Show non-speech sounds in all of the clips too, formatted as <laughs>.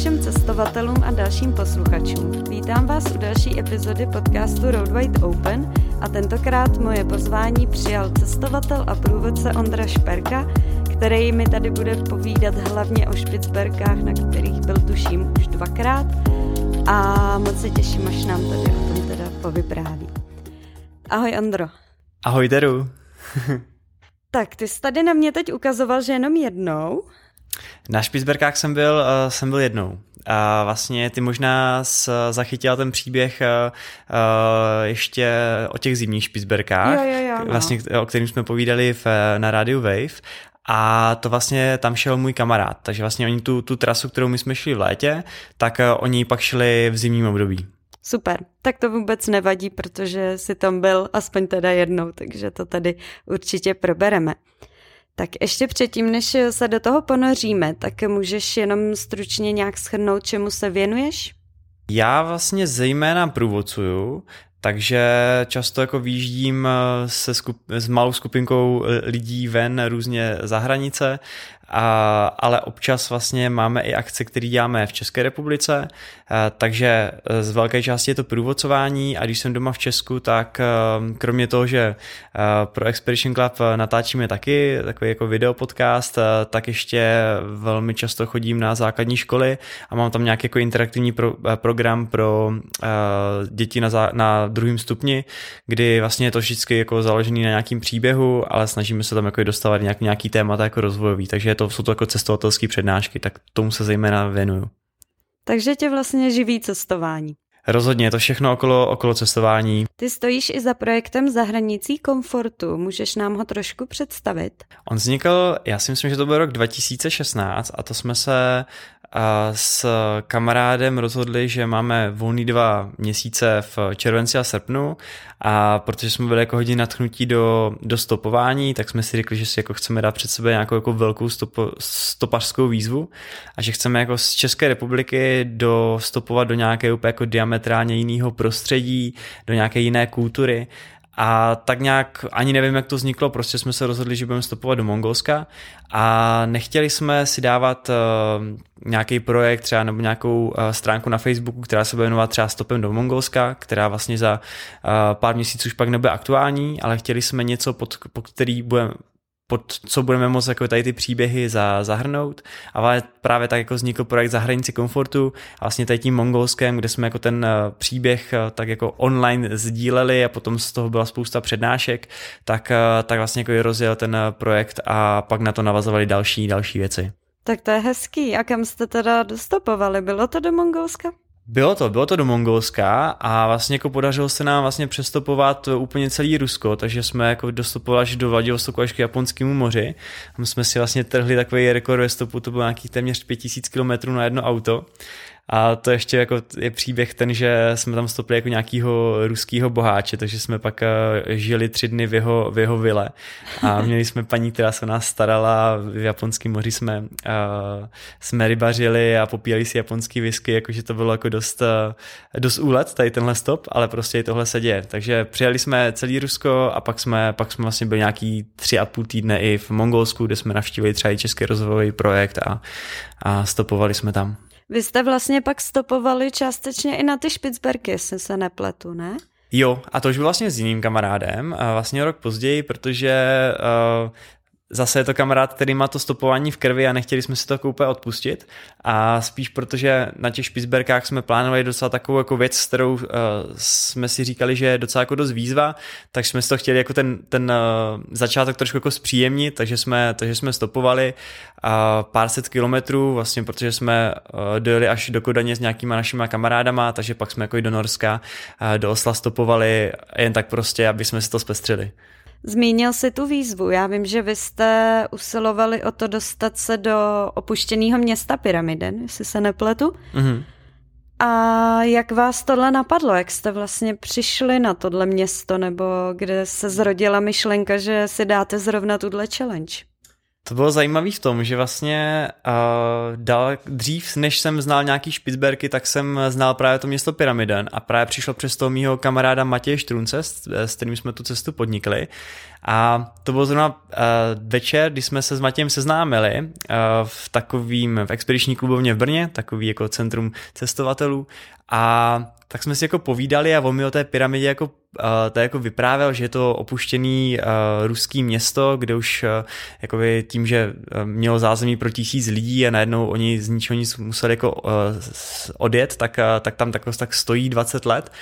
všem cestovatelům a dalším posluchačům. Vítám vás u další epizody podcastu Road Wide Open a tentokrát moje pozvání přijal cestovatel a průvodce Ondra Šperka, který mi tady bude povídat hlavně o Špicberkách, na kterých byl tuším už dvakrát a moc se těším, až nám tady o tom teda povypráví. Ahoj Ondro. Ahoj Teru. tak, ty jsi tady na mě teď ukazoval, že jenom jednou. Na Špicberkách jsem byl, uh, jsem byl jednou. A vlastně ty možná zachytila ten příběh uh, uh, ještě o těch zimních Špicberkách, jo, jo, jo, no. vlastně, o kterým jsme povídali v, na rádiu Wave. A to vlastně tam šel můj kamarád, takže vlastně oni tu, tu trasu, kterou my jsme šli v létě, tak oni pak šli v zimním období. Super, tak to vůbec nevadí, protože si tam byl aspoň teda jednou, takže to tady určitě probereme. Tak ještě předtím, než se do toho ponoříme, tak můžeš jenom stručně nějak schrnout, čemu se věnuješ? Já vlastně zejména průvodcuju, takže často jako výjíždím se skup, s malou skupinkou lidí ven různě za hranice a, ale občas vlastně máme i akce, které děláme v České republice, a, takže e, z velké části je to průvodcování a když jsem doma v Česku, tak a, e, kromě toho, že a, e, pro Expedition Club natáčíme taky takový jako videopodcast, a, tak ještě velmi často chodím na základní školy a mám tam nějaký jako interaktivní pro, a, program pro a, děti na, zá, na druhém stupni, kdy vlastně je to vždycky jako založený na nějakým příběhu, ale snažíme se tam jako dostávat nějak, nějaký témata jako rozvojový, takže je to, jsou to jako cestovatelské přednášky, tak tomu se zejména věnuju. Takže tě vlastně živí cestování. Rozhodně, je to všechno okolo, okolo cestování. Ty stojíš i za projektem Zahranicí komfortu. Můžeš nám ho trošku představit? On vznikl, já si myslím, že to byl rok 2016 a to jsme se a s kamarádem rozhodli, že máme volný dva měsíce v červenci a srpnu. A protože jsme byli jako hodně natchnutí do, do stopování, tak jsme si řekli, že si jako chceme dát před sebe nějakou jako velkou stopo, stopařskou výzvu a že chceme jako z České republiky dostopovat do nějaké úplně jako diametrálně jiného prostředí, do nějaké jiné kultury a tak nějak ani nevím, jak to vzniklo, prostě jsme se rozhodli, že budeme stopovat do Mongolska a nechtěli jsme si dávat uh, nějaký projekt třeba nebo nějakou uh, stránku na Facebooku, která se bude jmenovat třeba Stopem do Mongolska, která vlastně za uh, pár měsíců už pak nebude aktuální, ale chtěli jsme něco, pod, pod který budeme pod co budeme moct jako tady ty příběhy za, zahrnout. Ale právě tak jako vznikl projekt za hranici komfortu a vlastně tady tím mongolském, kde jsme jako ten eh, příběh eh, tak jako online sdíleli a potom z toho byla spousta přednášek, tak, eh, tak vlastně jako rozjel ten projekt a pak na to navazovali další, další věci. Tak to je hezký. A kam jste teda dostopovali? Bylo to do Mongolska? Bylo to, bylo to do Mongolska a vlastně jako podařilo se nám vlastně přestopovat úplně celý Rusko, takže jsme jako dostupovali až do Vladivostoku až k Japonskému moři. Tam jsme si vlastně trhli takový rekord ve stopu, to bylo nějakých téměř 5000 km na jedno auto a to ještě jako je příběh ten, že jsme tam stopili jako nějakýho ruského boháče, takže jsme pak eh, žili tři dny v jeho, v jeho vile a <laughs> měli jsme paní, která se nás starala, v japonském moři jsme, uh, jsme rybařili a popíjeli si japonský whisky, jakože to bylo jako dost, uh, dost úlet, tady tenhle stop, ale prostě i tohle se děje. Takže přijeli jsme celý Rusko a pak jsme, pak jsme vlastně byli nějaký tři a půl týdne i v Mongolsku, kde jsme navštívili třeba i český rozvojový projekt a, a stopovali jsme tam. Vy jste vlastně pak stopovali částečně i na ty Špicberky, jestli se nepletu, ne? Jo, a to už byl vlastně s jiným kamarádem, vlastně rok později, protože uh, zase je to kamarád, který má to stopování v krvi a nechtěli jsme si to úplně odpustit a spíš protože na těch špicberkách jsme plánovali docela takovou jako věc, s kterou uh, jsme si říkali, že je docela jako dost výzva, tak jsme si to chtěli jako ten, ten uh, začátek trošku jako zpříjemnit, takže jsme, takže jsme stopovali uh, pár set kilometrů, vlastně protože jsme uh, dojeli až do Kodaně s nějakýma našima kamarádama, takže pak jsme jako i do Norska, uh, do Osla stopovali jen tak prostě, aby jsme si to zpestřili. Zmínil si tu výzvu. Já vím, že vy jste usilovali o to dostat se do opuštěného města Pyramiden, jestli se nepletu. Mm-hmm. A jak vás tohle napadlo? Jak jste vlastně přišli na tohle město? Nebo kde se zrodila myšlenka, že si dáte zrovna tuhle challenge? To bylo zajímavé v tom, že vlastně uh, dal, dřív, než jsem znal nějaký Špicberky, tak jsem znal právě to město Pyramiden a právě přišlo přes toho mýho kamaráda Matěje Štrunce, s, s kterým jsme tu cestu podnikli. A to bylo zrovna uh, večer, kdy jsme se s Matějem seznámili uh, v takovým, v expediční klubovně v Brně, takový jako centrum cestovatelů a tak jsme si jako povídali a on mi o té pyramidě jako, uh, to jako vyprávěl, že je to opuštěný uh, ruský město, kde už uh, jakoby tím, že mělo zázemí pro tisíc lidí a najednou oni z ničeho nic museli jako uh, odjet, tak, uh, tak tam tak, tak stojí 20 let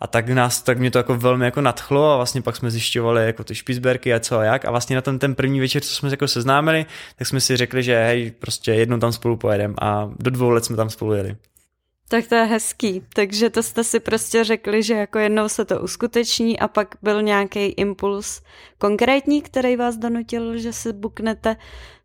a tak nás, tak mě to jako velmi jako nadchlo a vlastně pak jsme zjišťovali jako ty špicberky a co a jak a vlastně na ten, ten první večer, co jsme se jako seznámili, tak jsme si řekli, že hej, prostě jednou tam spolu pojedeme a do dvou let jsme tam spolu jeli. Tak to je hezký. Takže to jste si prostě řekli, že jako jednou se to uskuteční a pak byl nějaký impuls konkrétní, který vás donutil, že si buknete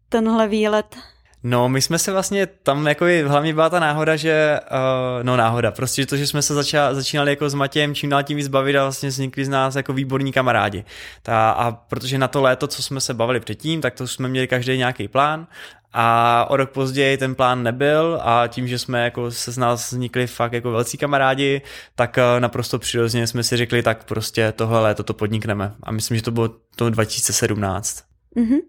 tenhle výlet. No, my jsme se vlastně tam, jako hlavně byla ta náhoda, že, uh, no náhoda, prostě to, že jsme se zača, začínali jako s Matějem čím dál tím víc bavit a vlastně vznikli z nás jako výborní kamarádi. Ta, a protože na to léto, co jsme se bavili předtím, tak to jsme měli každý nějaký plán a o rok později ten plán nebyl a tím, že jsme jako se z nás vznikli fakt jako velcí kamarádi, tak eh, naprosto přirozeně jsme si řekli, tak prostě tohle léto to podnikneme. A myslím, že to bylo to 2017. Mm-hmm.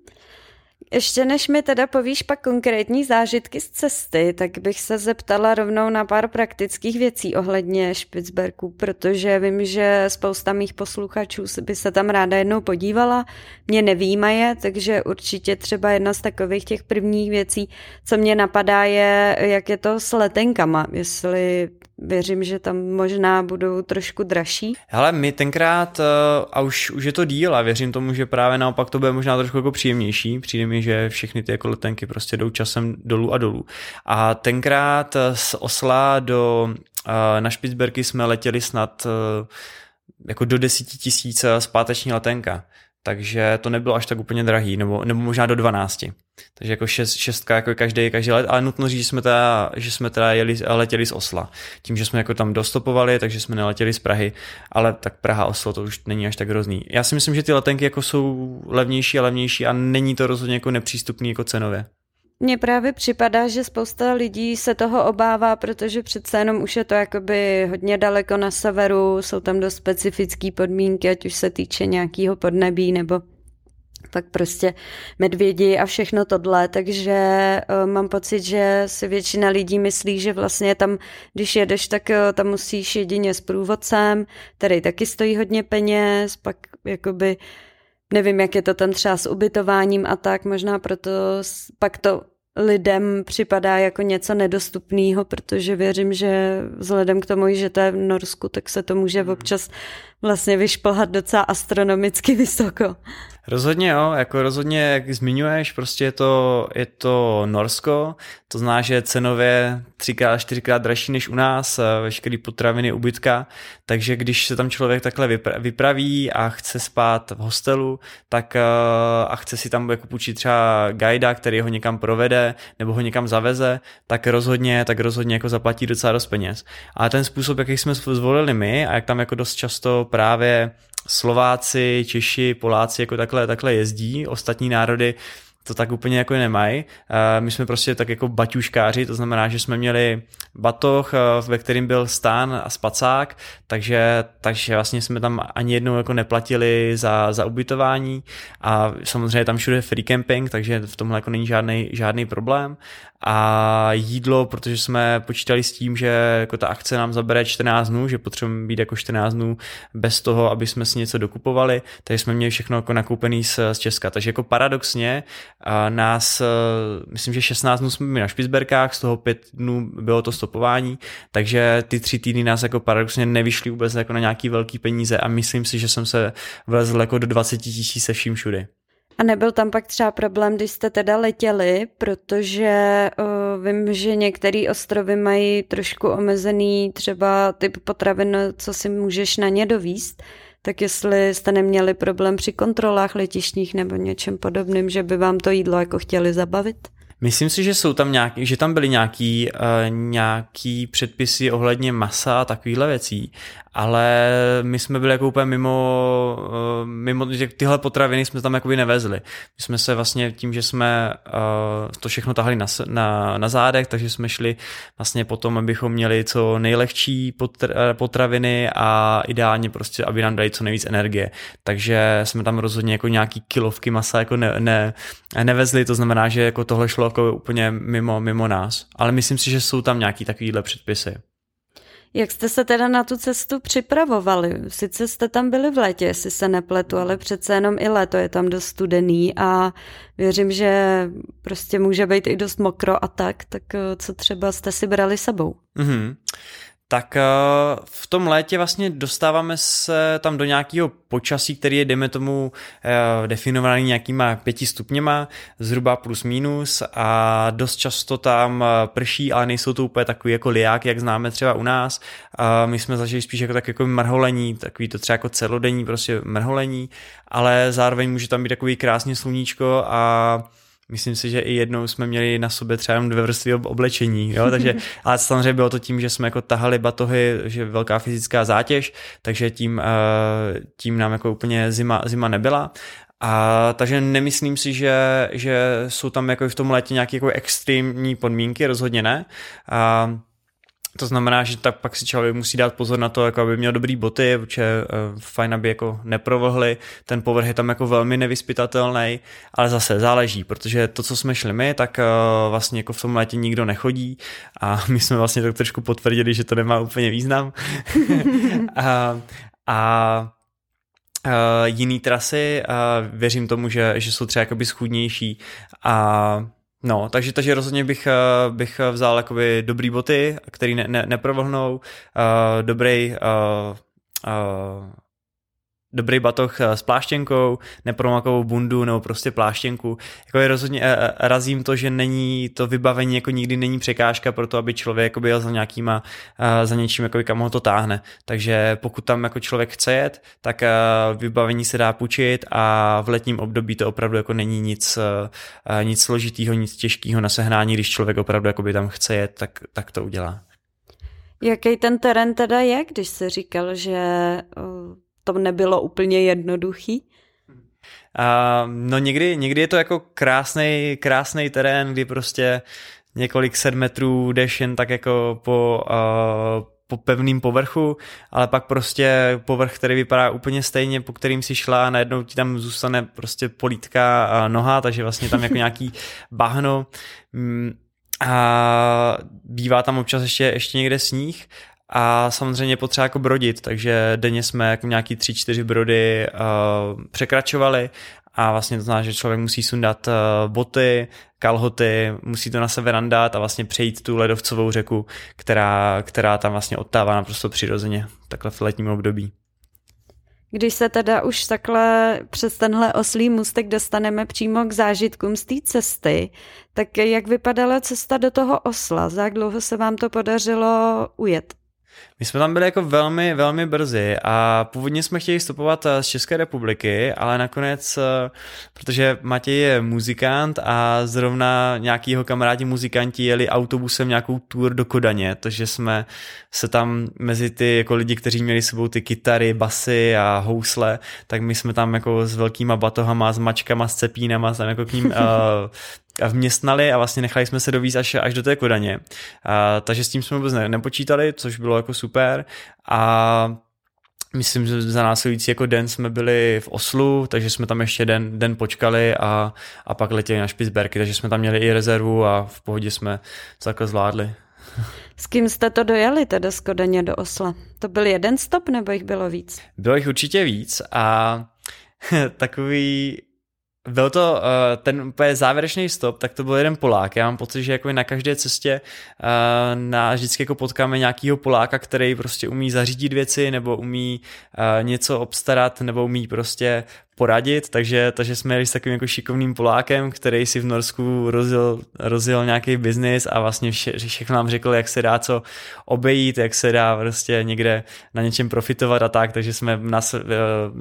Ještě než mi teda povíš pak konkrétní zážitky z cesty, tak bych se zeptala rovnou na pár praktických věcí ohledně Špicberku, protože vím, že spousta mých posluchačů by se tam ráda jednou podívala, mě nevýmaje, takže určitě třeba jedna z takových těch prvních věcí, co mě napadá je, jak je to s letenkama, jestli věřím, že tam možná budou trošku dražší. Hele, my tenkrát, eh, a už, už je to díl a věřím tomu, že právě naopak to bude možná trošku jako příjemnější, přijde mi, že všechny ty jako letenky prostě jdou časem dolů a dolů. A tenkrát z Osla do, eh, na Špicberky jsme letěli snad eh, jako do desíti tisíc zpáteční letenka takže to nebylo až tak úplně drahý, nebo, nebo možná do 12. Takže jako šest, šestka jako každý, každý let, ale nutno říct, že jsme teda, že jsme teda jeli, letěli z Osla. Tím, že jsme jako tam dostopovali, takže jsme neletěli z Prahy, ale tak Praha Oslo to už není až tak hrozný. Já si myslím, že ty letenky jako jsou levnější a levnější a není to rozhodně jako nepřístupný jako cenově. Mně právě připadá, že spousta lidí se toho obává, protože přece jenom už je to jakoby hodně daleko na severu, jsou tam dost specifické podmínky, ať už se týče nějakého podnebí nebo tak prostě medvědi a všechno tohle, takže uh, mám pocit, že si většina lidí myslí, že vlastně tam, když jedeš, tak uh, tam musíš jedině s průvodcem, který taky stojí hodně peněz, pak jakoby nevím, jak je to tam třeba s ubytováním a tak, možná proto pak to lidem připadá jako něco nedostupného, protože věřím, že vzhledem k tomu, že to je v Norsku, tak se to může občas vlastně vyšplhat docela astronomicky vysoko. Rozhodně jo, jako rozhodně, jak zmiňuješ, prostě je to, je to Norsko, to zná, že cenově třikrát, čtyřikrát dražší než u nás, veškerý potraviny, ubytka, takže když se tam člověk takhle vypraví a chce spát v hostelu, tak a chce si tam jako půjčit třeba guida, který ho někam provede nebo ho někam zaveze, tak rozhodně, tak rozhodně jako zaplatí docela dost peněz. A ten způsob, jaký jsme zvolili my a jak tam jako dost často právě Slováci, Češi, Poláci jako takhle, takhle jezdí, ostatní národy to tak úplně jako nemají. My jsme prostě tak jako baťuškáři, to znamená, že jsme měli batoh, ve kterým byl stán a spacák, takže, takže vlastně jsme tam ani jednou jako neplatili za, za ubytování a samozřejmě tam všude free camping, takže v tomhle jako není žádný, žádný problém a jídlo, protože jsme počítali s tím, že jako ta akce nám zabere 14 dnů, že potřebujeme být jako 14 dnů bez toho, aby jsme si něco dokupovali, takže jsme měli všechno jako nakoupený z, z Česka. Takže jako paradoxně nás, myslím, že 16 dnů jsme byli na Špicberkách, z toho 5 dnů bylo to stopování, takže ty tři týdny nás jako paradoxně nevyšly vůbec jako na nějaký velký peníze a myslím si, že jsem se vlezl jako do 20 tisíc se vším všude. A nebyl tam pak třeba problém, když jste teda letěli, protože uh, vím, že některé ostrovy mají trošku omezený třeba typ potravin, co si můžeš na ně dovíst, tak jestli jste neměli problém při kontrolách letišních nebo něčem podobným, že by vám to jídlo jako chtěli zabavit? Myslím si, že jsou tam nějaký, že tam byly nějaký, uh, nějaký předpisy ohledně masa a takovýchhle věcí, ale my jsme byli jako úplně mimo, uh, mimo tyhle potraviny jsme tam jakoby nevezli. My jsme se vlastně tím, že jsme uh, to všechno tahali na, na, na zádech, takže jsme šli vlastně potom, abychom měli co nejlehčí potraviny a ideálně prostě, aby nám dali co nejvíc energie. Takže jsme tam rozhodně jako nějaký kilovky masa jako ne, ne, nevezli, to znamená, že jako tohle šlo jako úplně mimo, mimo nás. Ale myslím si, že jsou tam nějaký takovýhle předpisy. Jak jste se teda na tu cestu připravovali? Sice jste tam byli v létě, jestli se nepletu, ale přece jenom i léto je tam dost studený a věřím, že prostě může být i dost mokro a tak, tak eh, co třeba jste si brali sebou? Mm-hmm tak eh, v tom létě vlastně dostáváme se tam do nějakého počasí, který je, dejme tomu, eh, definovaný nějakýma pěti stupněma, zhruba plus minus a dost často tam eh, prší, ale nejsou to úplně takový jako liák, jak známe třeba u nás. My jsme zažili spíš jako tak jako mrholení, takový to třeba jako celodenní prostě mrholení, ale zároveň může tam být takový krásně sluníčko a Myslím si, že i jednou jsme měli na sobě třeba jenom dvě vrstvy oblečení, jo? takže, <laughs> ale samozřejmě bylo to tím, že jsme jako tahali batohy, že velká fyzická zátěž, takže tím, eh, tím nám jako úplně zima, zima nebyla. A takže nemyslím si, že, že jsou tam jako v tom létě nějaké jako extrémní podmínky, rozhodně ne. A to znamená, že tak pak si člověk musí dát pozor na to, jako aby měl dobrý boty, protože uh, fajn, aby jako neprovlhli, ten povrch je tam jako velmi nevyspytatelný, ale zase záleží, protože to, co jsme šli my, tak uh, vlastně jako v tom létě nikdo nechodí a <laughs> my jsme vlastně tak trošku potvrdili, že to nemá úplně význam. <laughs> a, a Uh, jiný trasy, uh, věřím tomu, že, že jsou třeba jakoby schudnější a No, takže, takže rozhodně bych, eh, bych vzal jakoby dobrý boty, který ne, ne, neprovlhnou, uh, dobrý uh, uh, dobrý batoh eh, s pláštěnkou, nepromakovou bundu nebo prostě pláštěnku. Jako je rozhodně eh, eh, razím to, že není to vybavení jako nikdy není překážka pro to, aby člověk jako jel za nějakýma, za něčím, jako kam ho to táhne. Takže pokud tam jako člověk chce jet, tak vybavení se dá půjčit a v letním období to opravdu jako není nic, nic složitýho, nic těžkého na sehnání, když člověk opravdu jako by tam chce jet, tak, tak to udělá. Jaký ten terén teda je, když se říkal, že to nebylo úplně jednoduchý? Uh, no někdy, někdy je to jako krásný, krásný terén, kdy prostě několik set metrů jdeš jen tak jako po, uh, po pevným povrchu, ale pak prostě povrch, který vypadá úplně stejně, po kterým si šla a najednou ti tam zůstane prostě polítka a noha, takže vlastně tam jako <laughs> nějaký bahno. Mm, a bývá tam občas ještě, ještě někde sníh a samozřejmě potřeba jako brodit, takže denně jsme jako nějaký tři, čtyři brody uh, překračovali a vlastně to znamená, že člověk musí sundat uh, boty, kalhoty, musí to na sebe nandat a vlastně přejít tu ledovcovou řeku, která, která tam vlastně odtává naprosto přirozeně, takhle v letním období. Když se teda už takhle přes tenhle oslý můstek dostaneme přímo k zážitkům z té cesty, tak jak vypadala cesta do toho osla? Za jak dlouho se vám to podařilo ujet? My jsme tam byli jako velmi, velmi brzy a původně jsme chtěli vstupovat eh, z České republiky, ale nakonec, eh, protože Matěj je muzikant a zrovna nějaký jeho kamarádi muzikanti jeli autobusem nějakou tour do Kodaně, takže jsme se tam mezi ty jako lidi, kteří měli sebou ty kytary, basy a housle, tak my jsme tam jako s velkýma batohama, s mačkama, s cepínama, tam jako k ním uh, <laughs> vměstnali a vlastně nechali jsme se dovízt až, až do té Kodaně. A, takže s tím jsme vůbec ne, nepočítali, což bylo jako super a Myslím, že za následující jako den jsme byli v Oslu, takže jsme tam ještě den, den počkali a, a pak letěli na Špicberky, takže jsme tam měli i rezervu a v pohodě jsme to takhle zvládli. S kým jste to dojeli teda z Kodaně do Osla? To byl jeden stop nebo jich bylo víc? Bylo jich určitě víc a <laughs> takový byl to uh, ten úplně závěrečný stop, tak to byl jeden Polák. Já mám pocit, že jako na každé cestě uh, na, vždycky jako potkáme nějakýho Poláka, který prostě umí zařídit věci, nebo umí uh, něco obstarat, nebo umí prostě poradit, takže, takže jsme jeli s takovým jako šikovným Polákem, který si v Norsku rozjel, rozjel nějaký biznis a vlastně vše, všechno nám řekl, jak se dá co obejít, jak se dá prostě někde na něčem profitovat a tak, takže jsme nás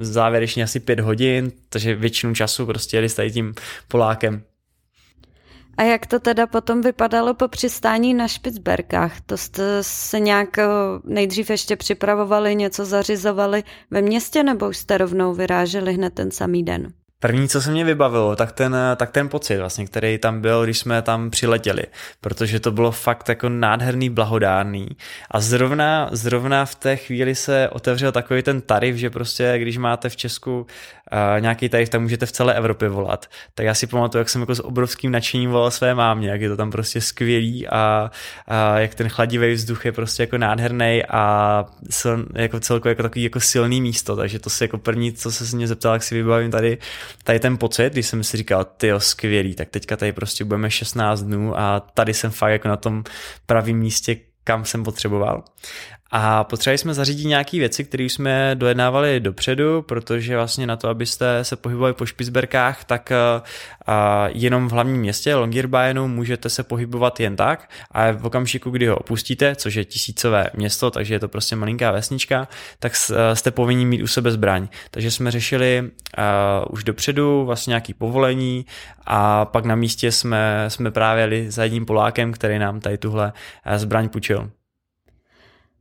závěrečně asi pět hodin, takže většinu času prostě jeli s tady tím Polákem. A jak to teda potom vypadalo po přistání na Špicberkách? To jste se nějak eh, nejdřív ještě připravovali, něco zařizovali ve městě, nebo už jste rovnou vyráželi hned ten samý den? První, co se mě vybavilo, tak ten, tak ten pocit, vlastně, který tam byl, když jsme tam přiletěli, protože to bylo fakt jako nádherný, blahodárný. A zrovna, zrovna v té chvíli se otevřel takový ten tarif, že prostě, když máte v Česku uh, nějaký tarif, tak můžete v celé Evropě volat. Tak já si pamatuju, jak jsem jako s obrovským nadšením volal své mámě, jak je to tam prostě skvělý a, a jak ten chladivý vzduch je prostě jako nádherný a sil, jako celkově jako takový jako silný místo, takže to si jako první, co se mě zeptal, jak si vybavím tady tady ten pocit, když jsem si říkal, ty jo, skvělý, tak teďka tady prostě budeme 16 dnů a tady jsem fakt jako na tom pravém místě, kam jsem potřeboval. A potřebovali jsme zařídit nějaké věci, které jsme dojednávali dopředu, protože vlastně na to, abyste se pohybovali po Špicberkách, tak a jenom v hlavním městě Longyearbyenu můžete se pohybovat jen tak a v okamžiku, kdy ho opustíte, což je tisícové město, takže je to prostě malinká vesnička, tak jste povinni mít u sebe zbraň. Takže jsme řešili uh, už dopředu vlastně nějaký povolení a pak na místě jsme, jsme právě jeli za jedním Polákem, který nám tady tuhle zbraň půjčil.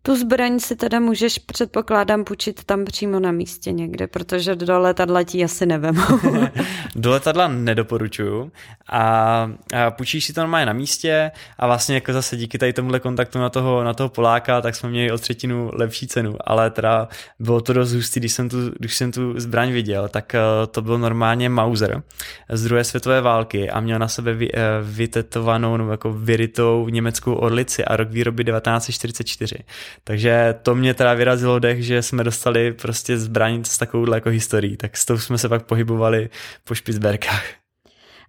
Tu zbraň si teda můžeš, předpokládám, půjčit tam přímo na místě někde, protože do letadla ti asi nevemu. <laughs> do letadla nedoporučuju a, a půjčíš si to normálně na místě a vlastně jako zase díky tady tomuhle kontaktu na toho, na toho Poláka, tak jsme měli o třetinu lepší cenu, ale teda bylo to dost hustý, když jsem tu, když jsem tu zbraň viděl, tak uh, to byl normálně Mauser z druhé světové války a měl na sebe vy, uh, vytetovanou nebo jako vyrytou německou orlici a rok výroby 1944. Takže to mě teda vyrazilo dech, že jsme dostali prostě zbraň s takovouhle jako historií, tak s tou jsme se pak pohybovali po Špicberkách.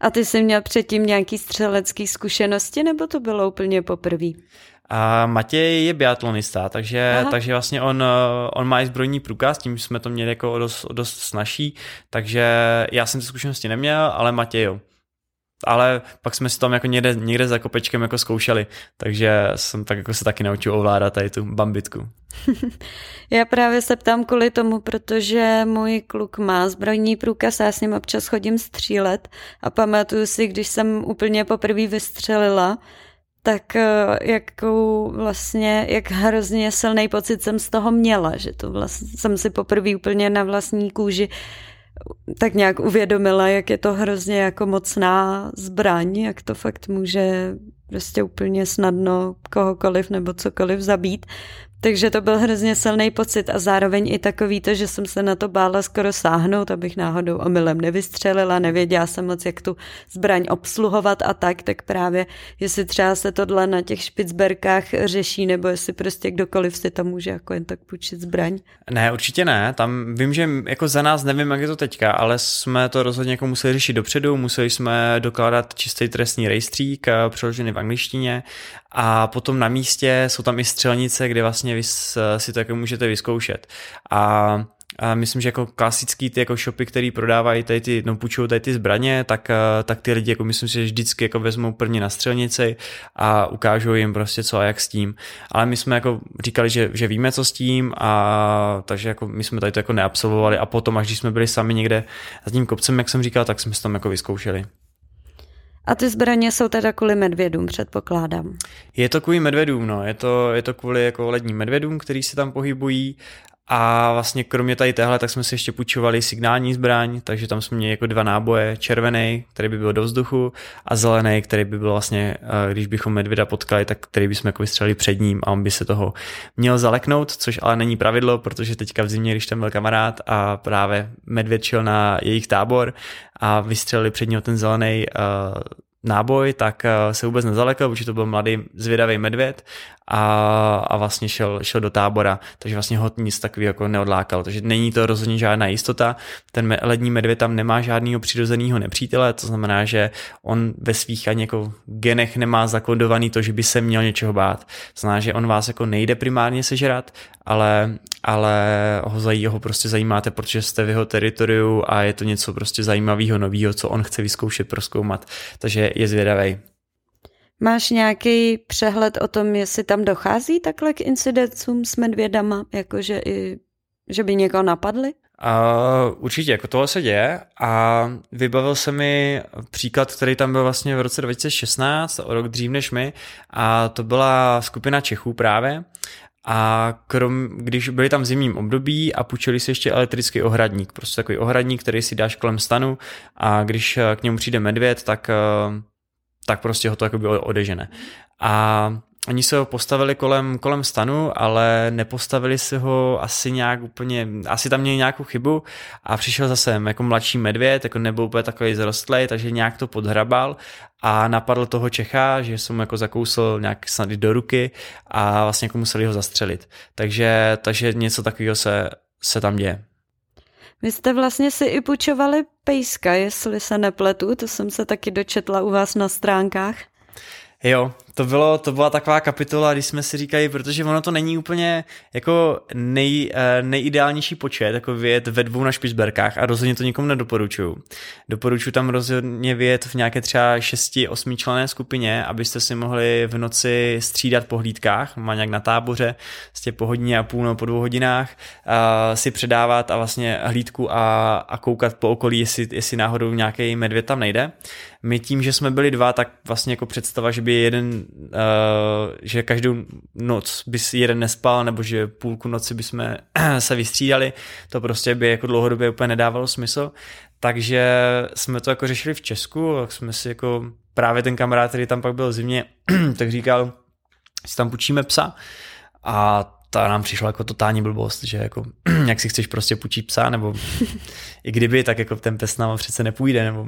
A ty jsi měl předtím nějaký střelecký zkušenosti, nebo to bylo úplně poprvé? A Matěj je biatlonista, takže, takže vlastně on, on má i zbrojní průkaz, tím jsme to měli jako dost, dost snažší, takže já jsem ty zkušenosti neměl, ale Matěj jo ale pak jsme si tam jako někde, někde za kopečkem jako zkoušeli, takže jsem tak jako se taky naučil ovládat tady tu bambitku. <laughs> já právě se ptám kvůli tomu, protože můj kluk má zbrojní průkaz já s ním občas chodím střílet a pamatuju si, když jsem úplně poprvé vystřelila, tak eh, jakou vlastně, jak hrozně silný pocit jsem z toho měla, že to vlastně jsem si poprvé úplně na vlastní kůži tak nějak uvědomila, jak je to hrozně jako mocná zbraň, jak to fakt může prostě úplně snadno kohokoliv nebo cokoliv zabít. Takže to byl hrozně silný pocit a zároveň i takový to, že jsem se na to bála skoro sáhnout, abych náhodou omylem nevystřelila, nevěděla jsem moc, jak tu zbraň obsluhovat a tak, tak právě jestli třeba se tohle na těch špicberkách řeší, nebo jestli prostě kdokoliv si tam může jako jen tak půjčit zbraň. Ne, určitě ne, tam vím, že jako za nás nevím, jak je to teďka, ale jsme to rozhodně jako museli řešit dopředu, museli jsme dokládat čistý trestní rejstřík, eh, přeložený v angličtině a potom na místě jsou tam i střelnice, kde vlastně vy si to jako můžete vyzkoušet. A a myslím, že jako klasický ty jako shopy, který prodávají tady ty, no půjčují tady ty zbraně, tak, tak ty lidi jako myslím si, že vždycky jako vezmou prvně na střelnici a ukážou jim prostě co a jak s tím. Ale my jsme jako říkali, že, že víme co s tím a takže jako my jsme tady to jako neabsolvovali a potom až když jsme byli sami někde za tím kopcem, jak jsem říkal, tak jsme se tam jako vyzkoušeli. A ty zbraně jsou teda kvůli medvědům, předpokládám. Je to kvůli medvědům, no. Je to, je to kvůli jako ledním medvědům, který se tam pohybují a vlastně kromě tady téhle, tak jsme si ještě půjčovali signální zbraň, takže tam jsme měli jako dva náboje, červený, který by byl do vzduchu a zelený, který by byl vlastně, eh, když bychom medvěda potkali, tak který bychom jako vystřelili před ním a on by se toho měl zaleknout, což ale není pravidlo, protože teďka v zimě, když tam byl kamarád a právě medvěd šel na jejich tábor a vystřelili před něho ten zelený uh, náboj, tak eh, se vůbec nezalekl, protože to byl mladý zvědavý medvěd a, a vlastně šel, šel do tábora, takže vlastně ho nic takového jako neodlákal. Takže není to rozhodně žádná jistota. Ten lední medvěd tam nemá žádného přirozeného nepřítele, to znamená, že on ve svých ani jako genech nemá zakódovaný to, že by se měl něčeho bát. To znamená, že on vás jako nejde primárně sežrat, ale, ale ho, zají, ho prostě zajímáte, protože jste v jeho teritoriu a je to něco prostě zajímavého, nového, co on chce vyzkoušet, proskoumat. Takže je zvědavý. Máš nějaký přehled o tom, jestli tam dochází takhle k incidentům s medvědama, jakože i že by někoho napadli? Uh, určitě, jako tohle se děje. A vybavil se mi příklad, který tam byl vlastně v roce 2016, o rok dřív než my. A to byla skupina Čechů právě. A krom, když byli tam v zimním období a půjčili si ještě elektrický ohradník, prostě takový ohradník, který si dáš kolem stanu. A když k němu přijde medvěd, tak, tak prostě ho to jako bylo odežené. A Oni se ho postavili kolem, kolem stanu, ale nepostavili si ho asi nějak úplně, asi tam měli nějakou chybu a přišel zase jako mladší medvěd, jako nebyl úplně takový zrostlej, takže nějak to podhrabal a napadl toho Čecha, že jsem jako zakousl nějak snad do ruky a vlastně jako museli ho zastřelit. Takže, takže něco takového se, se tam děje. Vy jste vlastně si i půjčovali pejska, jestli se nepletu, to jsem se taky dočetla u vás na stránkách. Jo, to, bylo, to byla taková kapitola, když jsme si říkali, protože ono to není úplně jako nej, eh, nejideálnější počet, jako vyjet ve dvou na špisberkách a rozhodně to nikomu nedoporučuju. Doporučuji tam rozhodně vyjet v nějaké třeba 6-8 členné skupině, abyste si mohli v noci střídat po hlídkách, má nějak na táboře, prostě po hodině a půl nebo po dvou hodinách, a si předávat a vlastně hlídku a, a koukat po okolí, jestli, jestli náhodou nějaký medvěd tam nejde. My tím, že jsme byli dva, tak vlastně jako představa, že by jeden, uh, že každou noc by si jeden nespal, nebo že půlku noci by jsme <clears throat> se vystřídali, to prostě by jako dlouhodobě úplně nedávalo smysl. Takže jsme to jako řešili v Česku, tak jsme si jako právě ten kamarád, který tam pak byl zimně, <clears throat> tak říkal, si tam půjčíme psa a to nám přišlo jako totální blbost, že jako, <clears throat> jak si chceš prostě půjčit psa, nebo <laughs> i kdyby, tak jako ten pes nám přece nepůjde, nebo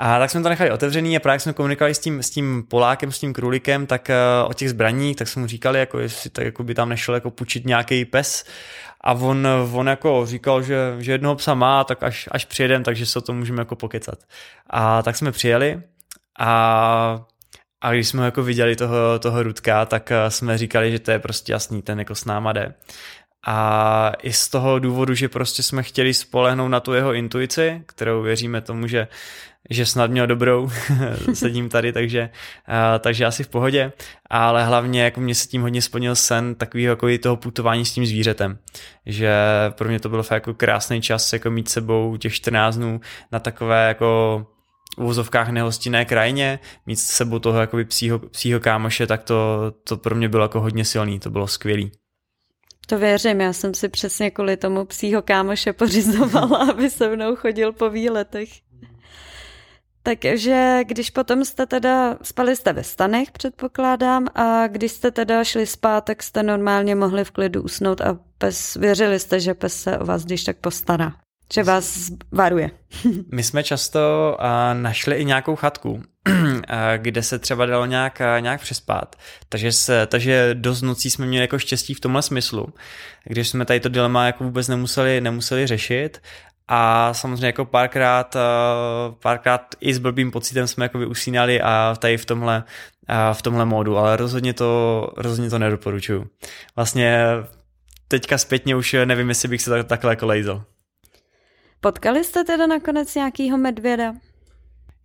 a tak jsme to nechali otevřený a právě jsme komunikovali s tím, s tím Polákem, s tím krůlikem, tak uh, o těch zbraních, tak jsme mu říkali, jako jestli tak jako by tam nešel jako půjčit nějaký pes. A on, on jako říkal, že, že jednoho psa má, tak až, až přijedem, takže se o tom můžeme jako pokecat. A tak jsme přijeli a a když jsme jako viděli toho, toho Rudka, tak eh, jsme říkali, že to je prostě jasný, ten jako s náma jde. A i z toho důvodu, že prostě jsme chtěli spolehnout na tu jeho intuici, kterou věříme tomu, že, že snad měl dobrou, <laughs> sedím tady, takže, uh, takže asi v pohodě, ale hlavně jako mě se tím hodně splnil sen takového jako toho putování s tím zvířetem, že pro mě to bylo fakt jako krásný čas jako mít sebou těch 14 dnů na takové jako v uvozovkách nehostinné krajině, mít s sebou toho jakoby psího, psího kámoše, tak to, to pro mě bylo jako hodně silný, to bylo skvělý. To věřím, já jsem si přesně kvůli tomu psího kámoše pořizovala, aby se mnou chodil po výletech. Takže když potom jste teda, spali jste ve stanech, předpokládám, a když jste teda šli spát, tak jste normálně mohli v klidu usnout a pes, věřili jste, že pes se o vás když tak postará že vás varuje. <laughs> My jsme často našli i nějakou chatku, <clears throat> kde se třeba dalo nějak, nějak přespát. Takže, se, takže dost nocí jsme měli jako štěstí v tomhle smyslu, když jsme tady to dilema jako vůbec nemuseli, nemuseli řešit a samozřejmě jako párkrát, párkrát i s blbým pocitem jsme jako usínali a tady v tomhle, v tomhle módu, ale rozhodně to, rozhodně to nedoporučuju. Vlastně teďka zpětně už nevím, jestli bych se tak, takhle jako lejzel. Potkali jste teda nakonec nějakýho medvěda?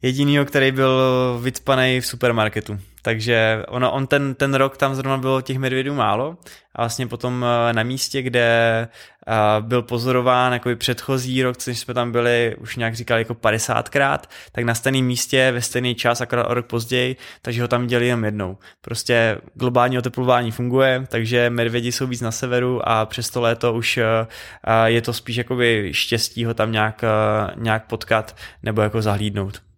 Jedinýho, který byl vycpaný v supermarketu. Takže ono, on ten, ten rok tam zrovna bylo těch medvědů málo a vlastně potom eh, na místě, kde eh, byl pozorován jako předchozí rok, což jsme tam byli, už nějak říkali jako 50krát, tak na stejném místě ve stejný čas, akorát o rok později, takže ho tam dělali jenom jednou. Prostě globální oteplování funguje, takže medvědi jsou víc na severu a přes to léto už eh, je to spíš jakoby štěstí ho tam nějak, nějak potkat nebo jako zahlídnout.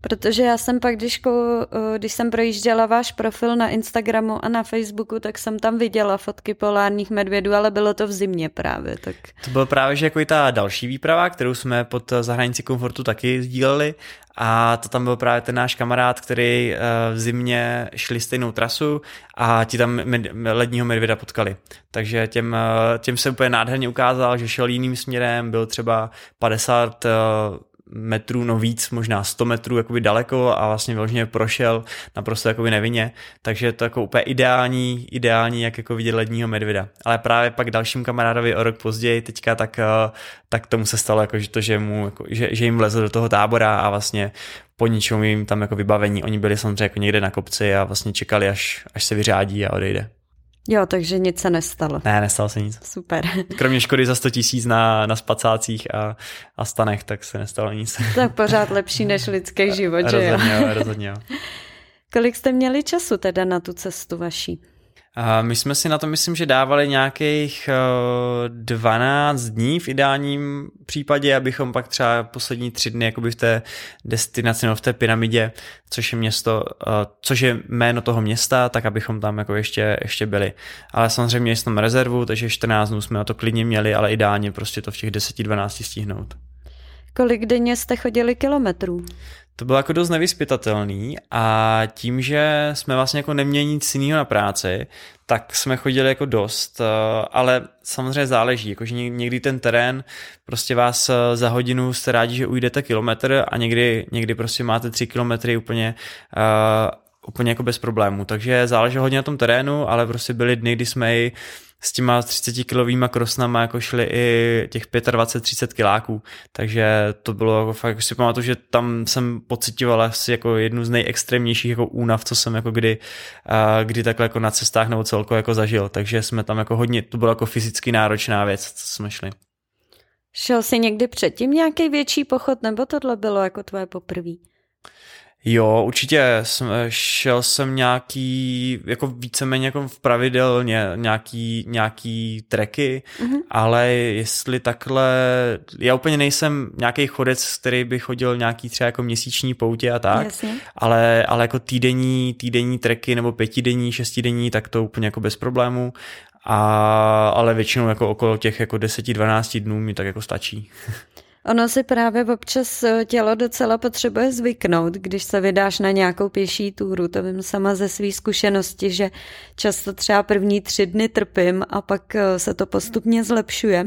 Protože já jsem pak, když, když jsem projížděla váš profil na Instagramu a na Facebooku, tak jsem tam viděla fotky polárních medvědů, ale bylo to v zimě právě. Tak... To bylo právě že jako i ta další výprava, kterou jsme pod zahranicí komfortu taky sdíleli a to tam byl právě ten náš kamarád, který eh, v zimě šli stejnou trasu a ti tam med, ledního medvěda potkali. Takže těm, eh, těm se úplně nádherně ukázal, že šel jiným směrem, byl třeba 50 metrů, no víc, možná 100 metrů jakoby daleko a vlastně vyloženě prošel naprosto jakoby nevinně, takže to jako úplně ideální, ideální, jak jako vidět ledního medvěda. Ale právě pak dalším kamarádovi o rok později teďka, tak, eh, tak tomu se stalo jako, že to, že, mu, jako, že, že jim vlezl do toho tábora a vlastně po ničem jim tam jako vybavení. Oni byli samozřejmě jako někde na kopci a vlastně čekali, až, až se vyřádí a odejde. Jo, takže nic se nestalo. Ne, nestalo se nic. Super. <laughs> Kromě škody za 100 tisíc na, na spacácích a, a stanech, tak se nestalo nic. <laughs> Tak pořád lepší než lidský život, že jo? Rozhodně, jo, rozhodně jo. <laughs> Kolik jste měli času teda na tu cestu vaší? My jsme si na to myslím, že dávali nějakých 12 eh, dní v ideálním případě, abychom pak třeba poslední tři dny jakoby v té destinaci nebo v té pyramidě, což je město, eh, což je jméno toho města, tak abychom tam jako ještě, ještě byli. Ale samozřejmě měli jsme rezervu, takže 14 dnů jsme na to klidně měli, ale ideálně prostě to v těch 10-12 stihnout. Kolik denně jste chodili kilometrů? To bylo jako dost nevyspytatelný a tím, že jsme vlastně jako neměli nic jiného na práci, tak jsme chodili jako dost, eh, ale samozřejmě záleží, jakože někdy ten terén prostě vás eh, za hodinu jste rádi, že ujdete kilometr a někdy, někdy prostě máte tři kilometry úplně uh, úplně jako bez problémů, takže záleží hodně na tom terénu, ale prostě byly dny, kdy jsme i s těma 30 kilovými krosnama jako šli i těch 25-30 kiláků, takže to bylo jako fakt, jako si pamatuju, že tam jsem pocitoval asi jako jednu z nejextrémnějších jako únav, co jsem jako kdy, kdy takhle jako na cestách nebo celko jako zažil, takže jsme tam jako hodně, to bylo jako fyzicky náročná věc, co jsme šli. Šel jsi někdy předtím nějaký větší pochod, nebo tohle bylo jako tvoje poprvé? Jo, určitě jsem, šel jsem nějaký, jako víceméně jako v pravidelně nějaký, nějaký treky, mm-hmm. ale jestli takhle, já úplně nejsem nějaký chodec, který by chodil nějaký třeba jako měsíční poutě a tak, ale, ale jako týdenní, týdenní treky nebo pětidenní, šestidenní, tak to úplně jako bez problémů. A, ale většinou jako okolo těch jako 10-12 dnů mi tak jako stačí. <laughs> Ono si právě občas eh, tělo docela potřebuje zvyknout, když se vydáš na nějakou pěší túru. To vím sama ze své zkušenosti, že často třeba první tři dny trpím a pak eh, se to postupně zlepšuje.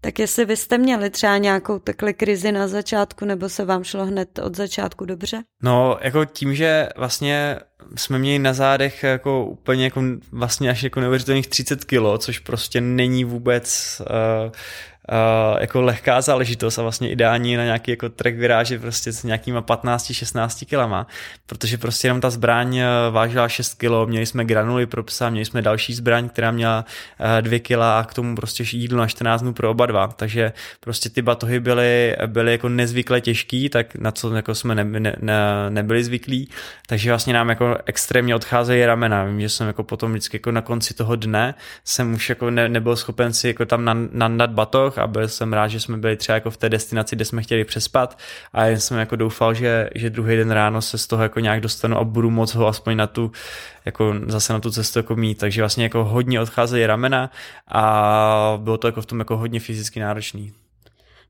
Tak jestli vy jste měli třeba nějakou takhle krizi na začátku, nebo se vám šlo hned od začátku dobře? No, jako tím, že vlastně jsme měli na zádech jako úplně jako vlastně až jako neuvěřitelných 30 kilo, což prostě není vůbec uh, uh, jako lehká záležitost a vlastně ideální na nějaký jako track vyrážet prostě s nějakýma 15-16 kilama, protože prostě jenom ta zbraň eh, vážila 6 kilo, měli jsme granuly pro psa, měli jsme další zbraň, která měla 2 uh, kila a k tomu prostě jídlo na 14 dnů pro oba dva, takže prostě ty batohy byly, byly jako nezvykle těžký, tak na co jako jsme ne, ne, ne, nebyli zvyklí, takže vlastně nám jako extrémně odcházejí ramena, vím, že jsem jako potom vždycky jako na konci toho dne jsem už jako ne, nebyl schopen si jako tam nandat batoh, a byl jsem rád, že jsme byli třeba jako v té destinaci, kde jsme chtěli přespat a jen jsem jako doufal, že, že druhý den ráno se z toho jako nějak dostanu a budu moc ho aspoň na tu, jako zase na tu cestu jako mít, takže vlastně jako hodně odcházejí ramena a bylo to jako v tom jako hodně fyzicky náročný.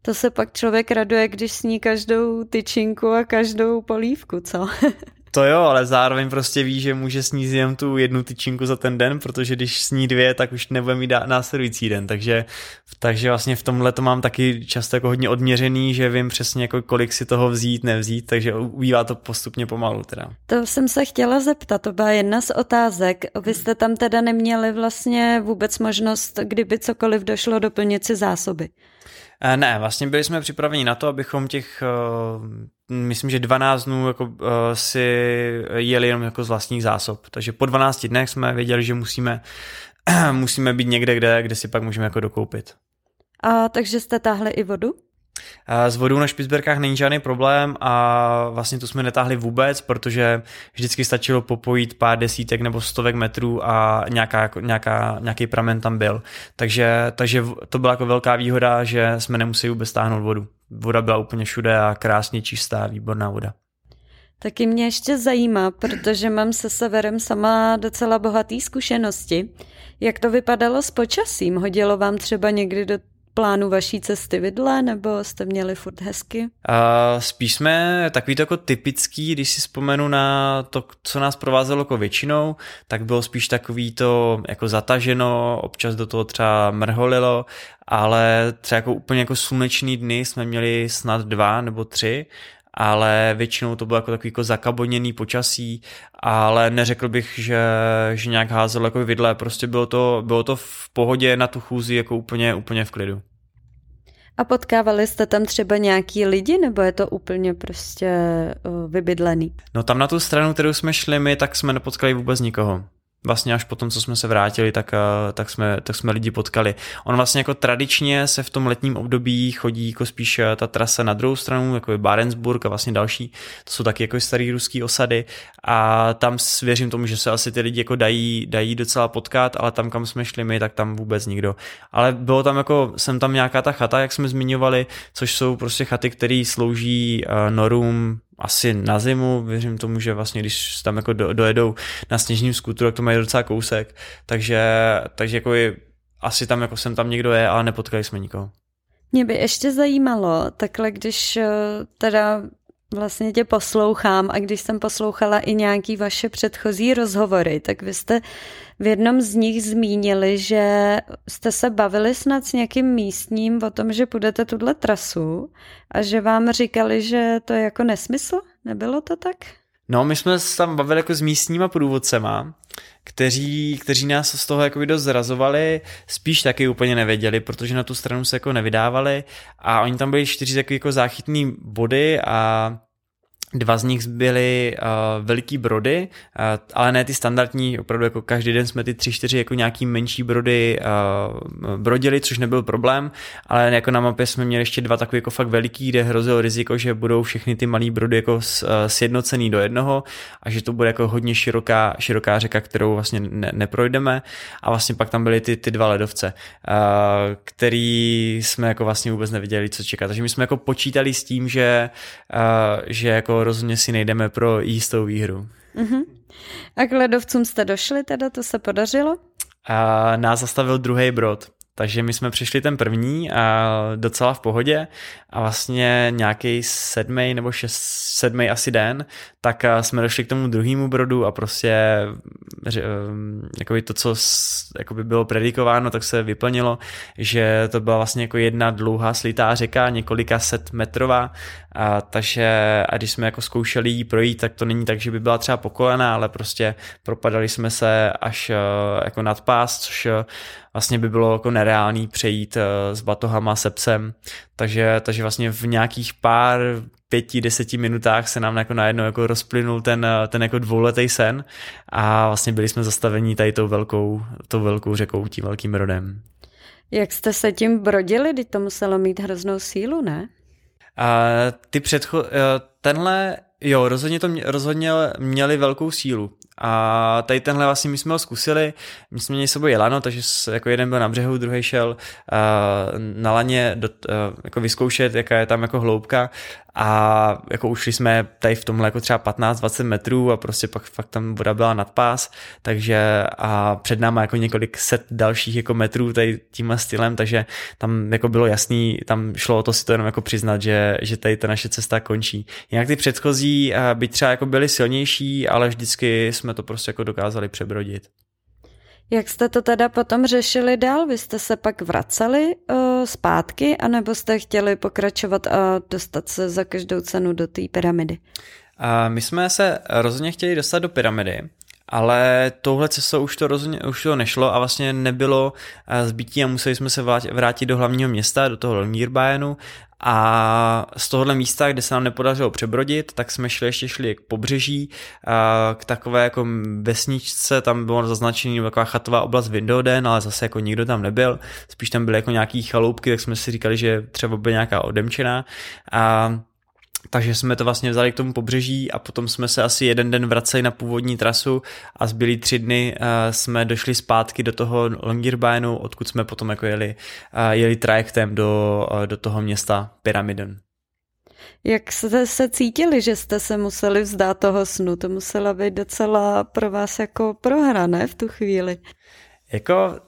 To se pak člověk raduje, když sní každou tyčinku a každou polívku, co? <laughs> To jo, ale zároveň prostě ví, že může sníst jen tu jednu tyčinku za ten den, protože když sní dvě, tak už nebude mít následující den, takže, takže vlastně v tomhle to mám taky často jako hodně odměřený, že vím přesně jako kolik si toho vzít, nevzít, takže ubývá to postupně pomalu teda. To jsem se chtěla zeptat, to byla jedna z otázek. Vy jste tam teda neměli vlastně vůbec možnost, kdyby cokoliv došlo, doplnit si zásoby. Eh, ne, vlastně byli jsme připraveni na to, abychom těch, eh, myslím, že 12 dnů jako, eh, si jeli jenom jako z vlastních zásob. Takže po 12 dnech jsme věděli, že musíme, <clears throat> musíme být někde, kde, kde si pak můžeme jako dokoupit. A takže jste táhli i vodu? S vodou na Špicberkách není žádný problém a vlastně tu jsme netáhli vůbec, protože vždycky stačilo popojit pár desítek nebo stovek metrů a nějaká, jako, nějaká, nějaký pramen tam byl. Takže, takže to byla jako velká výhoda, že jsme nemuseli vůbec táhnout vodu. Voda byla úplně všude a krásně čistá, výborná voda. Taky mě ještě zajímá, protože mám se severem sama docela bohatý zkušenosti. Jak to vypadalo s počasím? Hodilo vám třeba někdy do plánu vaší cesty vidle, nebo jste měli furt hezky? Uh, spíš jsme takový jako typický, když si vzpomenu na to, co nás provázelo jako většinou, tak bylo spíš takový to jako zataženo, občas do toho třeba mrholilo, ale třeba jako úplně jako slunečný dny jsme měli snad dva nebo tři ale většinou to bylo jako takový jako zakaboněný počasí, ale neřekl bych, že, že nějak házel jako vidle, prostě bylo to, bylo to v pohodě na tu chůzi jako úplně, úplně v klidu. A potkávali jste tam třeba nějaký lidi, nebo je to úplně prostě vybydlený? No tam na tu stranu, kterou jsme šli my, tak jsme nepotkali vůbec nikoho. Vlastně až potom, co jsme se vrátili, tak, eh, tak, jsme, tak jsme lidi potkali. On vlastně jako tradičně se v tom letním období chodí jako spíš eh, ta trasa na druhou stranu, jako je Barentsburg a vlastně další, to jsou taky jako starý ruský osady a tam věřím tomu, že se asi ty lidi jako dají, dají docela potkat, ale tam, kam jsme šli my, tak tam vůbec nikdo. Ale bylo tam jako, jsem tam nějaká ta chata, jak jsme zmiňovali, což jsou prostě chaty, které slouží uh, norům asi na zimu, věřím tomu, že vlastně když tam jako do, dojedou na sněžním skutru, tak to mají docela kousek, takže, takže jako je, asi tam jako jsem tam někdo je, ale nepotkali jsme nikoho. Mě by ještě zajímalo, takhle když eh, teda vlastně tě poslouchám a když jsem poslouchala i nějaký vaše předchozí rozhovory, tak vy jste v jednom z nich zmínili, že jste se bavili snad s někým místním o tom, že půjdete tuhle trasu a že vám říkali, že to je jako nesmysl? Nebylo to tak? No, my jsme se tam bavili jako s místníma průvodcema, kteří, kteří nás z toho jako dost zrazovali, spíš taky úplně nevěděli, protože na tu stranu se jako nevydávali a oni tam byli čtyři jako záchytný body a Dva z nich byly uh, veliký brody, uh, ale ne ty standardní, opravdu jako každý den jsme ty tři, čtyři jako nějaký menší brody uh, brodili, což nebyl problém, ale jako na mapě jsme měli ještě dva takové jako fakt veliký, kde hrozilo riziko, že budou všechny ty malé brody jako s, uh, sjednocený do jednoho a že to bude jako hodně široká, široká řeka, kterou vlastně ne, neprojdeme a vlastně pak tam byly ty, ty dva ledovce, uh, který jsme jako vlastně vůbec nevěděli, co čekat. Takže my jsme jako počítali s tím, že, uh, že jako rozhodně si nejdeme pro jistou výhru. Uh-huh. A k ledovcům jste došli teda, to se podařilo? A nás zastavil druhý brod. Takže my jsme přišli ten první a docela v pohodě. A vlastně nějaký sedmý nebo šest, sedmý asi den, tak eh, jsme došli k tomu druhému brodu a prostě eh, jakoby to, co jakoby bylo predikováno, tak se vyplnilo, že to byla vlastně jako jedna dlouhá slitá řeka, několika set metrová, a, takže a když jsme jako zkoušeli jí projít, tak to není tak, že by byla třeba pokolená, ale prostě propadali jsme se až eh, jako nad pás, což vlastně by bylo jako nereálný přejít s batohama, se psem, takže, takže vlastně v nějakých pár pěti, deseti minutách se nám jako najednou jako rozplynul ten, ten jako dvouletý sen a vlastně byli jsme zastavení tady tou velkou, tou velkou řekou, tím velkým rodem. Jak jste se tím brodili, když to muselo mít hroznou sílu, ne? A ty předcho- eh, tenhle, jo, rozhodně to mě, rozhodně měli velkou sílu. A tady tenhle vlastně my jsme ho zkusili, my jsme měli sebou jelano, takže jako jeden byl na břehu, druhý šel uh, na laně do, uh, jako vyzkoušet, jaká je tam jako hloubka a jako ušli jsme tady v tomhle jako třeba 15-20 metrů a prostě pak fakt tam voda byla nad pás, takže a před náma jako několik set dalších jako metrů tady tímhle stylem, takže tam jako bylo jasný, tam šlo o to si to jenom jako přiznat, že, že tady ta naše cesta končí. Jinak ty předchozí by třeba jako byly silnější, ale vždycky to prostě jako dokázali přebrodit. Jak jste to teda potom řešili dál? Vy jste se pak vraceli uh, zpátky, anebo jste chtěli pokračovat a dostat se za každou cenu do té pyramidy? Uh, my jsme se rozhodně chtěli dostat do pyramidy, ale touhle cestou už to rozhodně už to nešlo a vlastně nebylo zbytí a museli jsme se vrátit do hlavního města, do toho Longyearbyenu a z tohohle místa, kde se nám nepodařilo přebrodit, tak jsme šli ještě šli k pobřeží, k takové jako vesničce, tam bylo zaznačený taková chatová oblast Windoden, ale zase jako nikdo tam nebyl, spíš tam byly jako nějaký chaloupky, tak jsme si říkali, že třeba by nějaká odemčená. A takže jsme to vlastně vzali k tomu pobřeží a potom jsme se asi jeden den vraceli na původní trasu a zbylý tři dny uh, jsme došli zpátky do toho Longyearbyenu, odkud jsme potom jako jeli, uh, jeli trajektem do, uh, do toho města Pyramiden. Jak jste se cítili, že jste se museli vzdát toho snu? To musela být docela pro vás jako prohra, ne, v tu chvíli? Jako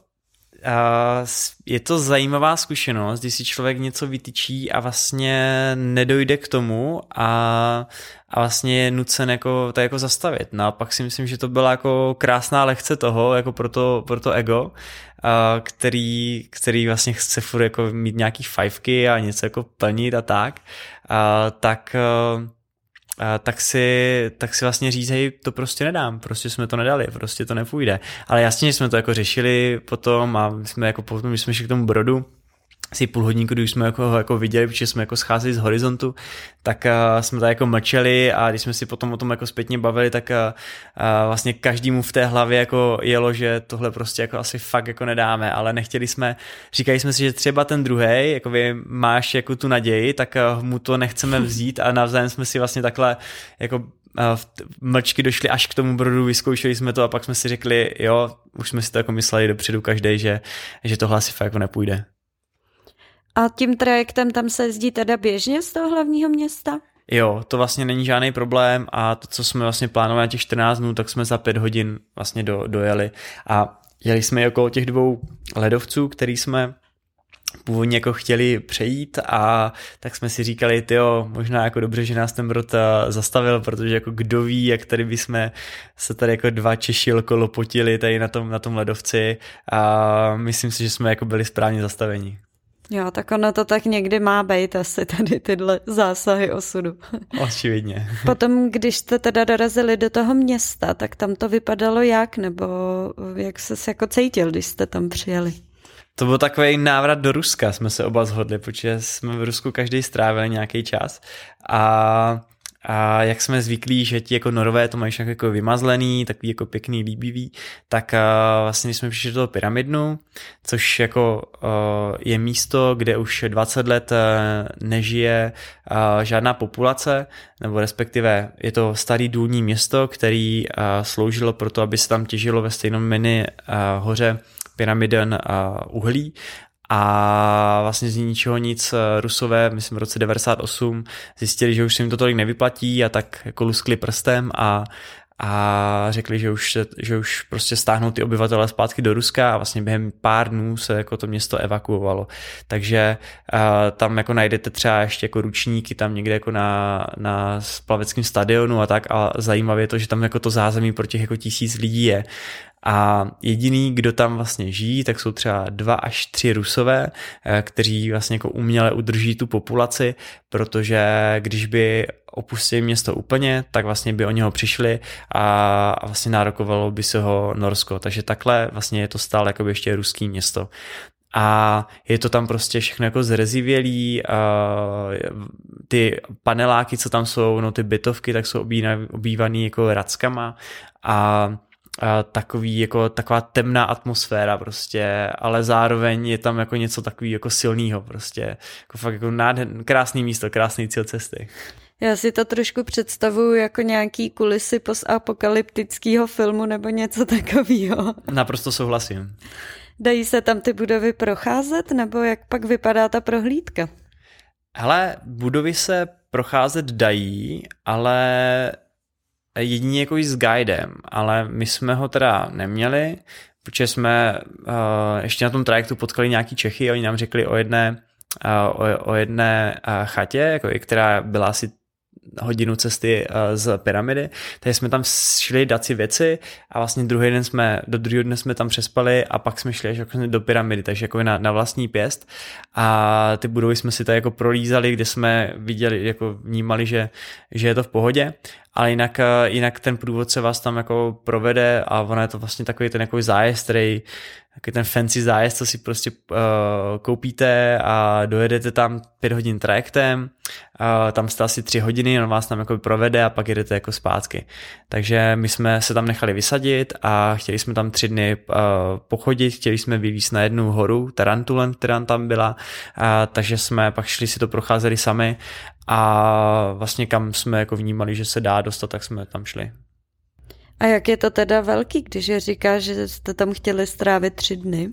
je to zajímavá zkušenost, když si člověk něco vytyčí a vlastně nedojde k tomu a, a vlastně je nucen jako, to jako zastavit. No a pak si myslím, že to byla jako krásná lekce toho, jako pro to, pro to ego, který, který vlastně chce furt jako mít nějaký fajfky a něco jako plnit a tak, a, tak tak si, tak si vlastně říct, to prostě nedám, prostě jsme to nedali, prostě to nepůjde. Ale jasně, že jsme to jako řešili potom a jsme jako potom, když jsme šli k tomu brodu, asi půl hodinku, když jsme jako, jako viděli, protože jsme jako scházeli z horizontu, tak uh, jsme tady jako mlčeli a když jsme si potom o tom jako zpětně bavili, tak uh, uh, vlastně každému v té hlavě jako jelo, že tohle prostě jako asi fakt jako nedáme, ale nechtěli jsme, říkali jsme si, že třeba ten druhý, jako vy máš jako tu naději, tak uh, mu to nechceme <laughs> vzít a navzájem jsme si vlastně takhle jako mlčky došli až k tomu brodu, vyzkoušeli jsme to a pak jsme si řekli, jo, už jsme si to jako mysleli dopředu každý, že, že tohle asi fakt jako nepůjde. A tím trajektem tam se jezdí teda běžně z toho hlavního města? Jo, to vlastně není žádný problém a to, co jsme vlastně plánovali na těch 14 dnů, tak jsme za 5 hodin vlastně do, dojeli a jeli jsme okolo těch dvou ledovců, který jsme původně jako chtěli přejít a tak jsme si říkali, jo, možná jako dobře, že nás ten brod zastavil, protože jako kdo ví, jak tady bychom se tady jako dva Češi lopotili tady na tom, na tom ledovci a myslím si, že jsme jako byli správně zastaveni. Jo, tak ono to tak někdy má být asi tady tyhle zásahy osudu. <laughs> Očividně. Potom, když jste teda dorazili do toho města, tak tam to vypadalo jak, nebo jak se jako cítil, když jste tam přijeli? To byl takový návrat do Ruska, jsme se oba zhodli, protože jsme v Rusku každý strávili nějaký čas a a jak jsme zvyklí, že ti jako norové to mají všechno jako vymazlený, takový jako pěkný, líbivý, tak vlastně když jsme přišli do toho pyramidnu, což jako je místo, kde už 20 let nežije žádná populace, nebo respektive je to starý důlní město, který sloužilo pro to, aby se tam těžilo ve stejnom mini hoře pyramiden uhlí a vlastně z ničeho nic eh, Rusové, myslím v roce 98, zjistili, že už se jim to tolik nevyplatí a tak jako luskli prstem a, a řekli, že už, že už prostě stáhnou ty obyvatele zpátky do Ruska a vlastně během pár dnů se jako to město evakuovalo. Takže uh, tam jako najdete třeba ještě jako ručníky tam někde jako na, na plaveckém stadionu a tak a zajímavé je to, že tam jako to zázemí pro těch jako tisíc lidí je. A jediný, kdo tam vlastně žijí, tak jsou třeba dva až tři rusové, eh, kteří vlastně jako uměle udrží tu populaci, protože když by opustili město úplně, tak vlastně by o něho přišli a vlastně nárokovalo by se ho Norsko. Takže takhle vlastně je to stále jako ještě ruský město a je to tam prostě všechno jako zrezivělý, ty paneláky, co tam jsou, no ty bytovky, tak jsou obývaný jako rackama a takový jako taková temná atmosféra prostě, ale zároveň je tam jako něco takový jako silného prostě, jako fakt jako nádhen, krásný místo, krásný cíl cesty. Já si to trošku představuju jako nějaký kulisy postapokalyptického filmu nebo něco takového. Naprosto souhlasím. Dají se tam ty budovy procházet, nebo jak pak vypadá ta prohlídka? Hele, budovy se procházet dají, ale jedině jako s guidem, ale my jsme ho teda neměli, protože jsme uh, ještě na tom trajektu potkali nějaký Čechy, oni nám řekli o jedné, uh, o, o jedné uh, chatě, jako, která byla asi hodinu cesty z pyramidy, takže jsme tam šli dát si věci a vlastně druhý den jsme, do druhého dne jsme tam přespali a pak jsme šli jako do pyramidy, takže jako na, na vlastní pěst. A ty budovy jsme si tady jako prolízali, kde jsme viděli, jako vnímali, že, že je to v pohodě ale jinak, eh, jinak ten průvodce vás tam jako provede a ono je to vlastně takový ten jako zájezd, který takový ten fancy zájezd, co si prostě uh, koupíte a dojedete tam pět hodin trajektem, uh, tam jste asi tři hodiny, on vás tam jako provede a pak jedete jako zpátky. Takže my jsme se tam nechali vysadit a chtěli jsme tam tři dny uh, pochodit, chtěli jsme vyvízt na jednu horu, Tarantulen, která tam byla, uh, takže jsme pak šli si to procházeli sami a vlastně kam jsme jako vnímali, že se dá dostat, tak jsme tam šli. A jak je to teda velký, když říká, že jste tam chtěli strávit tři dny?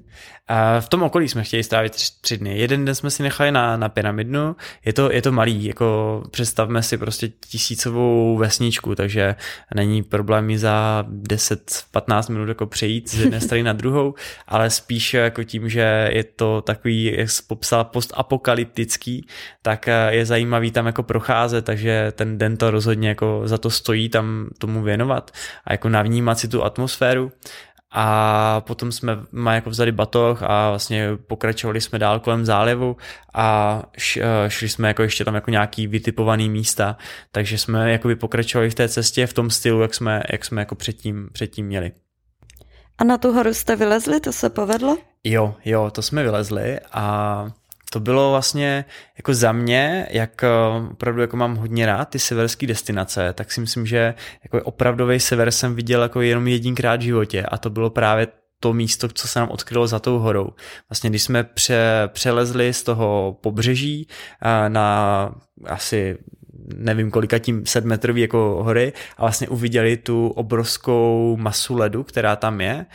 V tom okolí jsme chtěli strávit tři, tři dny. Jeden den jsme si nechali na, na pyramidnu. Je to, je to malý, jako představme si prostě tisícovou vesničku, takže není problém za 10-15 minut jako přejít z jedné strany na druhou, <laughs> ale spíš jako tím, že je to takový, jak jsi popsal, postapokalyptický, tak je zajímavý tam jako procházet, takže ten den to rozhodně jako za to stojí tam tomu věnovat a jako navnímat si tu atmosféru a potom jsme má jako vzali batoh a vlastně pokračovali jsme dál kolem zálivu a eh, šli jsme jako ještě tam jako nějaký vytipovaný místa, takže jsme jakoby pokračovali v té cestě v tom stylu, jak jsme, jak jsme jako předtím, předtím měli. A na tu horu jste vylezli, to se povedlo? Jo, jo, to jsme vylezli a to bylo vlastně jako za mě, jak opravdu jako mám hodně rád ty severské destinace, tak si myslím, že jako opravdový sever jsem viděl jako jenom jedinkrát v životě a to bylo právě to místo, co se nám odkrylo za tou horou. Vlastně když jsme pře, přelezli z toho pobřeží na asi nevím kolika tím sedmetrový jako hory a vlastně uviděli tu obrovskou masu ledu, která tam je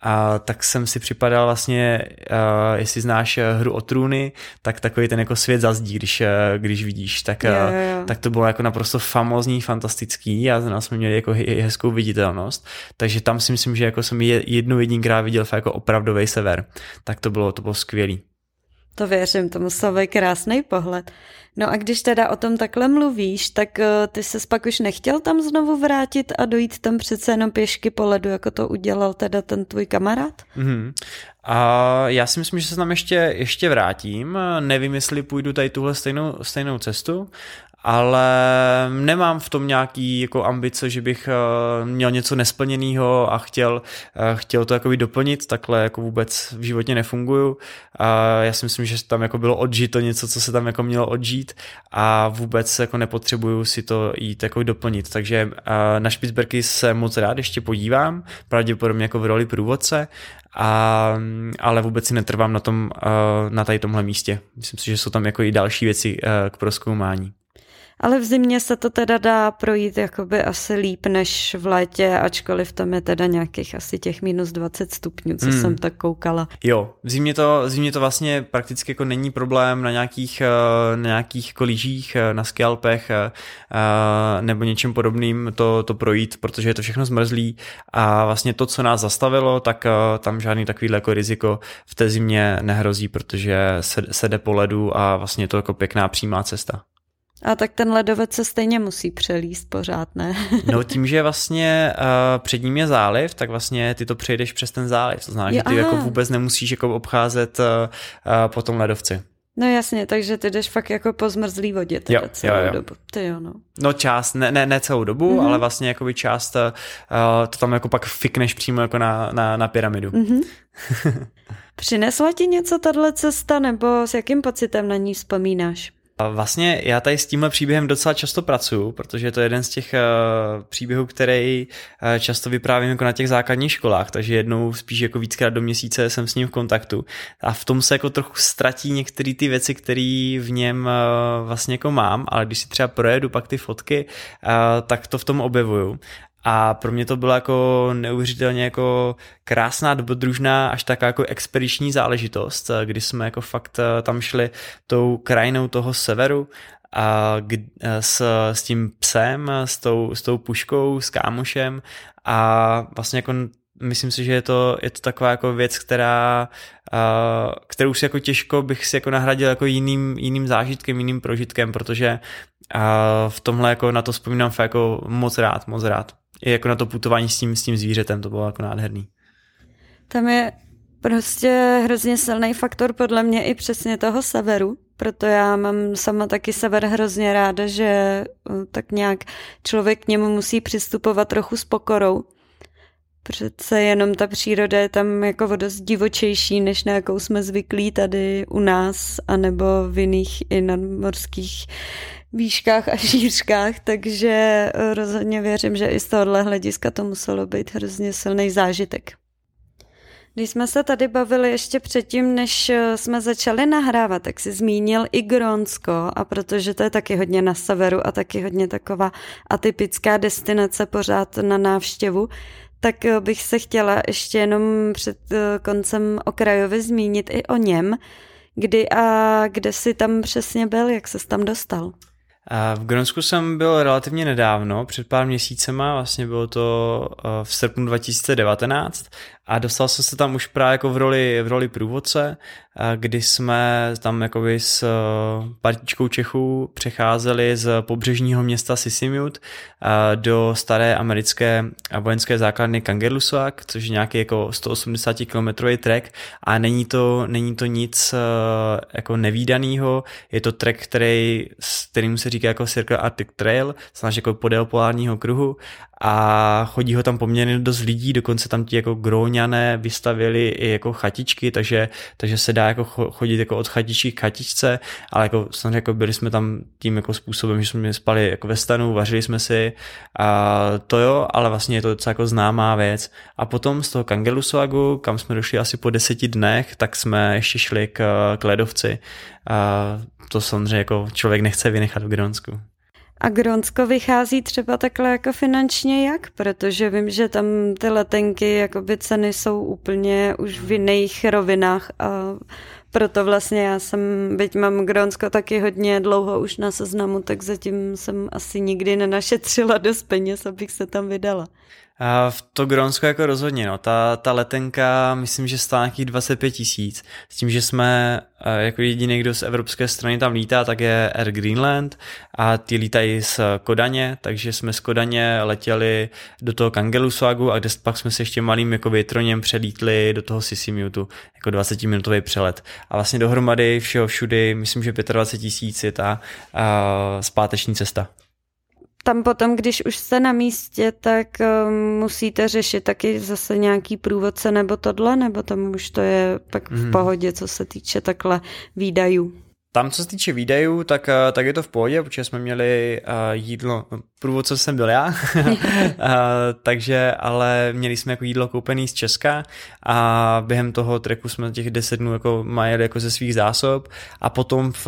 a tak jsem si připadal vlastně, uh, jestli znáš eh, hru o trůny, tak takový ten jako svět zazdí, když, uh, když vidíš, tak, uh, jo, jo. tak to bylo jako naprosto famózní, fantastický a nás jsme měli jako hezkou viditelnost, takže tam si myslím, že jako jsem jednu jedinkrát viděl jako opravdový sever, tak to bylo, to bylo skvělý. To věřím, to musel být krásný pohled. No a když teda o tom takhle mluvíš, tak uh, ty se pak už nechtěl tam znovu vrátit a dojít tam přece jenom pěšky po ledu, jako to udělal teda ten tvůj kamarád? Mm-hmm. A já si myslím, že se tam ještě, ještě vrátím. Nevím, jestli půjdu tady tuhle stejnou, stejnou cestu, ale nemám v tom nějaký jako ambice, že bych uh, měl něco nesplněného a chtěl, uh, chtěl to jakoby doplnit, takhle jako vůbec v životě nefunguju. A já si myslím, že tam jako bylo odžito něco, co se tam jako mělo odžít a vůbec jako nepotřebuju si to jít jako doplnit. Takže uh, na Špicberky se moc rád ještě podívám, pravděpodobně jako v roli průvodce, a, ale vůbec si netrvám na tom, na tady tomhle místě. Myslím si, že jsou tam jako i další věci k proskoumání. Ale v zimě se to teda dá projít jakoby asi líp než v létě, ačkoliv tam je teda nějakých asi těch minus 20 stupňů, co hmm. jsem tak koukala. Jo, v zimě to, v zimě to vlastně prakticky jako není problém na nějakých, eh, na nějakých kolížích, eh, na skalpech eh, nebo něčem podobným to, to projít, protože je to všechno zmrzlý a vlastně to, co nás zastavilo, tak tam žádný takový jako riziko v té zimě nehrozí, protože se, se jde po ledu a vlastně je to jako pěkná přímá cesta. A tak ten ledovec se stejně musí přelíst pořád, ne? no tím, že vlastně uh, před ním je záliv, tak vlastně ty to přejdeš přes ten záliv. To znamená, že ty jako vůbec nemusíš jako obcházet uh, uh, po tom ledovci. No jasně, takže ty jdeš fakt jako po zmrzlý vodě teda jo, celou jo, jo. dobu. Ty jo, no. No část, ne, ne, ne celou dobu, mm-hmm. ale vlastně jakoby část, uh, to tam jako pak fikneš přímo jako na, na, na pyramidu. Mm-hmm. <laughs> Přinesla ti něco tahle cesta, nebo s jakým pocitem na ní vzpomínáš? Vlastně já tady s tímhle příběhem docela často pracuju, protože je to jeden z těch uh, příběhů, který uh, často vyprávím jako na těch základních školách, takže jednou spíš jako víckrát do měsíce jsem s ním v kontaktu a v tom se jako trochu ztratí některé ty věci, které v něm uh, vlastně jako mám, ale když si třeba projedu pak ty fotky, tak to v tom objevuju. A pro mě to byla jako neuvěřitelně jako krásná, dobrodružná, až taká jako expediční záležitost, kdy jsme jako fakt eh, tam šli tou krajinou toho severu a eh, s, s tím psem, s tou, s tou puškou, s kámošem. A vlastně jako myslím si, že je to, je to taková jako věc, která, uh, kterou si jako těžko bych si jako nahradil jako jiným, jiným zážitkem, jiným prožitkem, protože uh, v tomhle jako na to vzpomínám fakt jako moc rád, moc rád i jako na to putování s tím, s tím zvířetem, to bylo jako nádherný. Tam je prostě hrozně silný faktor podle mě i přesně toho severu, proto já mám sama taky sever hrozně ráda, že eh, tak nějak člověk k němu musí přistupovat trochu s pokorou. Přece jenom ta příroda je tam jako dost divočejší, než na jakou jsme zvyklí tady u nás, anebo v jiných i nadmorských výškách a šířkách, takže eh, rozhodně věřím, že i z tohohle hlediska to muselo být hrozně silný zážitek. Když jsme se tady bavili ještě předtím, než eh, jsme začali nahrávat, tak si zmínil i Grónsko a protože to je taky hodně na severu a taky hodně taková atypická destinace pořád na návštěvu, tak eh, bych se chtěla ještě jenom před koncem okrajově zmínit i o něm, kdy a kde jsi tam přesně byl, jak se tam dostal. V Gronsku jsem byl relativně nedávno, před pár měsícema, vlastně bylo to eh, v srpnu 2019 a dostal jsem se tam už právě jako v roli, v roli průvodce, kdy jsme tam jakoby s eh, partičkou Čechů přecházeli z pobřežního města Sisimiut do staré americké vojenské základny Kangerlussuaq, což je nějaký jako 180 km trek. A není to, není to nic eh, jako nevýdaného, je to trek, který, s kterým se říká jako Circle Arctic Trail, znamená jako podél polárního kruhu a chodí ho tam poměrně dost lidí, dokonce tam ti jako gróňané vystavili i jako chatičky, takže, takže se dá jako chodit jako od chatičky k chatičce, ale jako samozřejmě jako byli jsme tam tím jako způsobem, že jsme spali jako ve stanu, vařili jsme si a to jo, ale vlastně je to docela jako známá věc. A potom z toho Kangelusuagu, kam jsme došli asi po deseti dnech, tak jsme ještě šli k, k ledovci. A to samozřejmě jako člověk nechce vynechat v Grónsku. A Grónsko vychází třeba takhle jako finančně jak? Protože vím, že tam ty letenky, jakoby ceny jsou úplně už v jiných rovinách a proto vlastně já jsem, byť mám Grónsko taky hodně dlouho už na seznamu, tak zatím jsem asi nikdy nenašetřila dost peněz, abych se tam vydala. V to Grónsko jako rozhodně, no. Ta, ta letenka, myslím, že stála nějakých 25 tisíc. S tím, že jsme eh, jako jediný, kdo z evropské strany tam lítá, tak je Air Greenland a ty lítají z Kodaně, takže jsme z Kodaně letěli do toho Kangelusagu a kde pak jsme se ještě malým jako větroněm přelítli do toho Sisimiutu, jako 20 minutový přelet. A vlastně dohromady všeho všudy, myslím, že 25 tisíc je ta uh, zpáteční cesta tam potom, když už jste na místě, tak um, musíte řešit taky zase nějaký průvodce nebo tohle, nebo tam už to je pak v mhm. pohodě, co se týče takhle výdajů. Tam, co se týče výdajů, tak, eh, tak je to v pohodě, protože jsme měli uh, jídlo, průvodce jsem byl já, uh, <laughs> takže, ale měli jsme jako jídlo koupený z Česka a během toho treku jsme těch 10 dnů jako majeli jako ze svých zásob a potom v,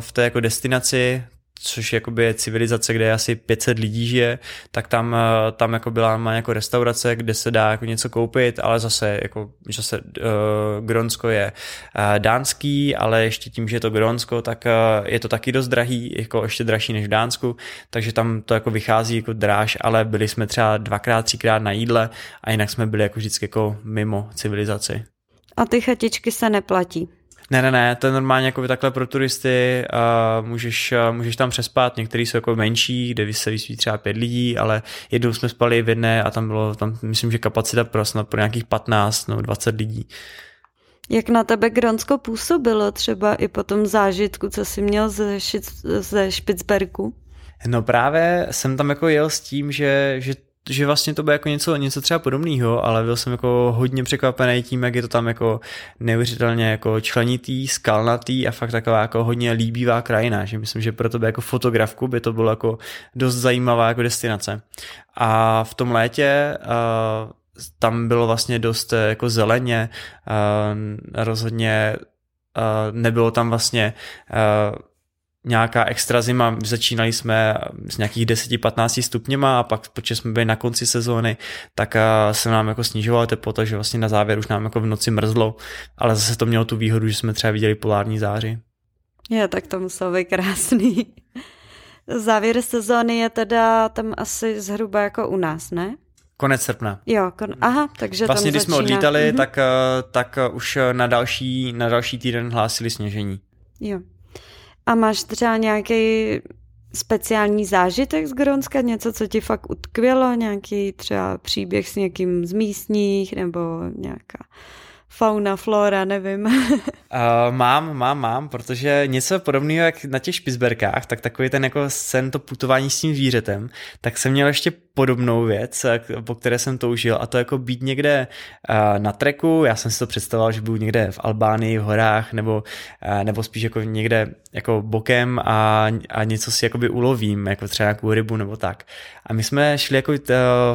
v té jako destinaci, což jakoby je civilizace, kde je asi 500 lidí žije, tak tam, eh, tam jako byla má jako restaurace, kde se dá jako něco koupit, ale zase jako, zase uh, Gronsko je uh, dánský, ale ještě tím, že je to Gronsko, tak uh, je to taky dost drahý, jako ještě dražší než v Dánsku, takže tam to jako vychází jako dráž, ale byli jsme třeba dvakrát, třikrát na jídle a jinak jsme byli jako vždycky jako mimo civilizaci. A ty chatičky se neplatí? Ne, ne, ne, to je normálně jako takhle pro turisty, a můžeš, můžeš tam přespat, některý jsou jako menší, kde se vyspí třeba pět lidí, ale jednou jsme spali v jedné a tam bylo, tam myslím, že kapacita pro snad pro nějakých 15 nebo 20 lidí. Jak na tebe Gronsko působilo třeba i po tom zážitku, co jsi měl ze, ze Špicberku? No právě jsem tam jako jel s tím, že, že že vlastně to bude jako něco, něco třeba podobného, ale byl jsem jako hodně překvapený tím, jak je to tam jako neuvěřitelně jako členitý, skalnatý a fakt taková jako hodně líbivá krajina, že myslím, že pro tebe jako fotografku by to bylo jako dost zajímavá jako destinace. A v tom létě uh, tam bylo vlastně dost eh, jako zeleně, uh, rozhodně uh, nebylo tam vlastně uh, nějaká extra zima, začínali jsme s nějakých 10-15 stupněma a pak, protože jsme byli na konci sezóny, tak se nám jako snižovala teplota, že vlastně na závěr už nám jako v noci mrzlo, ale zase to mělo tu výhodu, že jsme třeba viděli polární záři. Je, tak to muselo být krásný. <laughs> Závěr sezóny je teda tam asi zhruba jako u nás, ne? Konec srpna. Jo, kon... aha, takže Vlastně, tam když začíná... jsme odlítali, mm-hmm. tak, tak už na další, na další týden hlásili sněžení. Jo. A máš třeba nějaký speciální zážitek z Gronska, něco, co ti fakt utkvělo, nějaký třeba příběh s někým z místních? Nebo nějaká fauna, flora, nevím. uh, <laughs> mám, mám, mám, protože něco podobného jak na těch špizberkách, tak takový ten jako sen, to putování s tím zvířetem, tak jsem měl ještě podobnou věc, po které jsem toužil a to jako být někde uh, na treku, já jsem si to představoval, že budu někde v Albánii, v horách, nebo, uh, nebo spíš jako někde jako bokem a, a něco si jakoby ulovím, jako třeba nějakou rybu nebo tak. A my jsme šli jako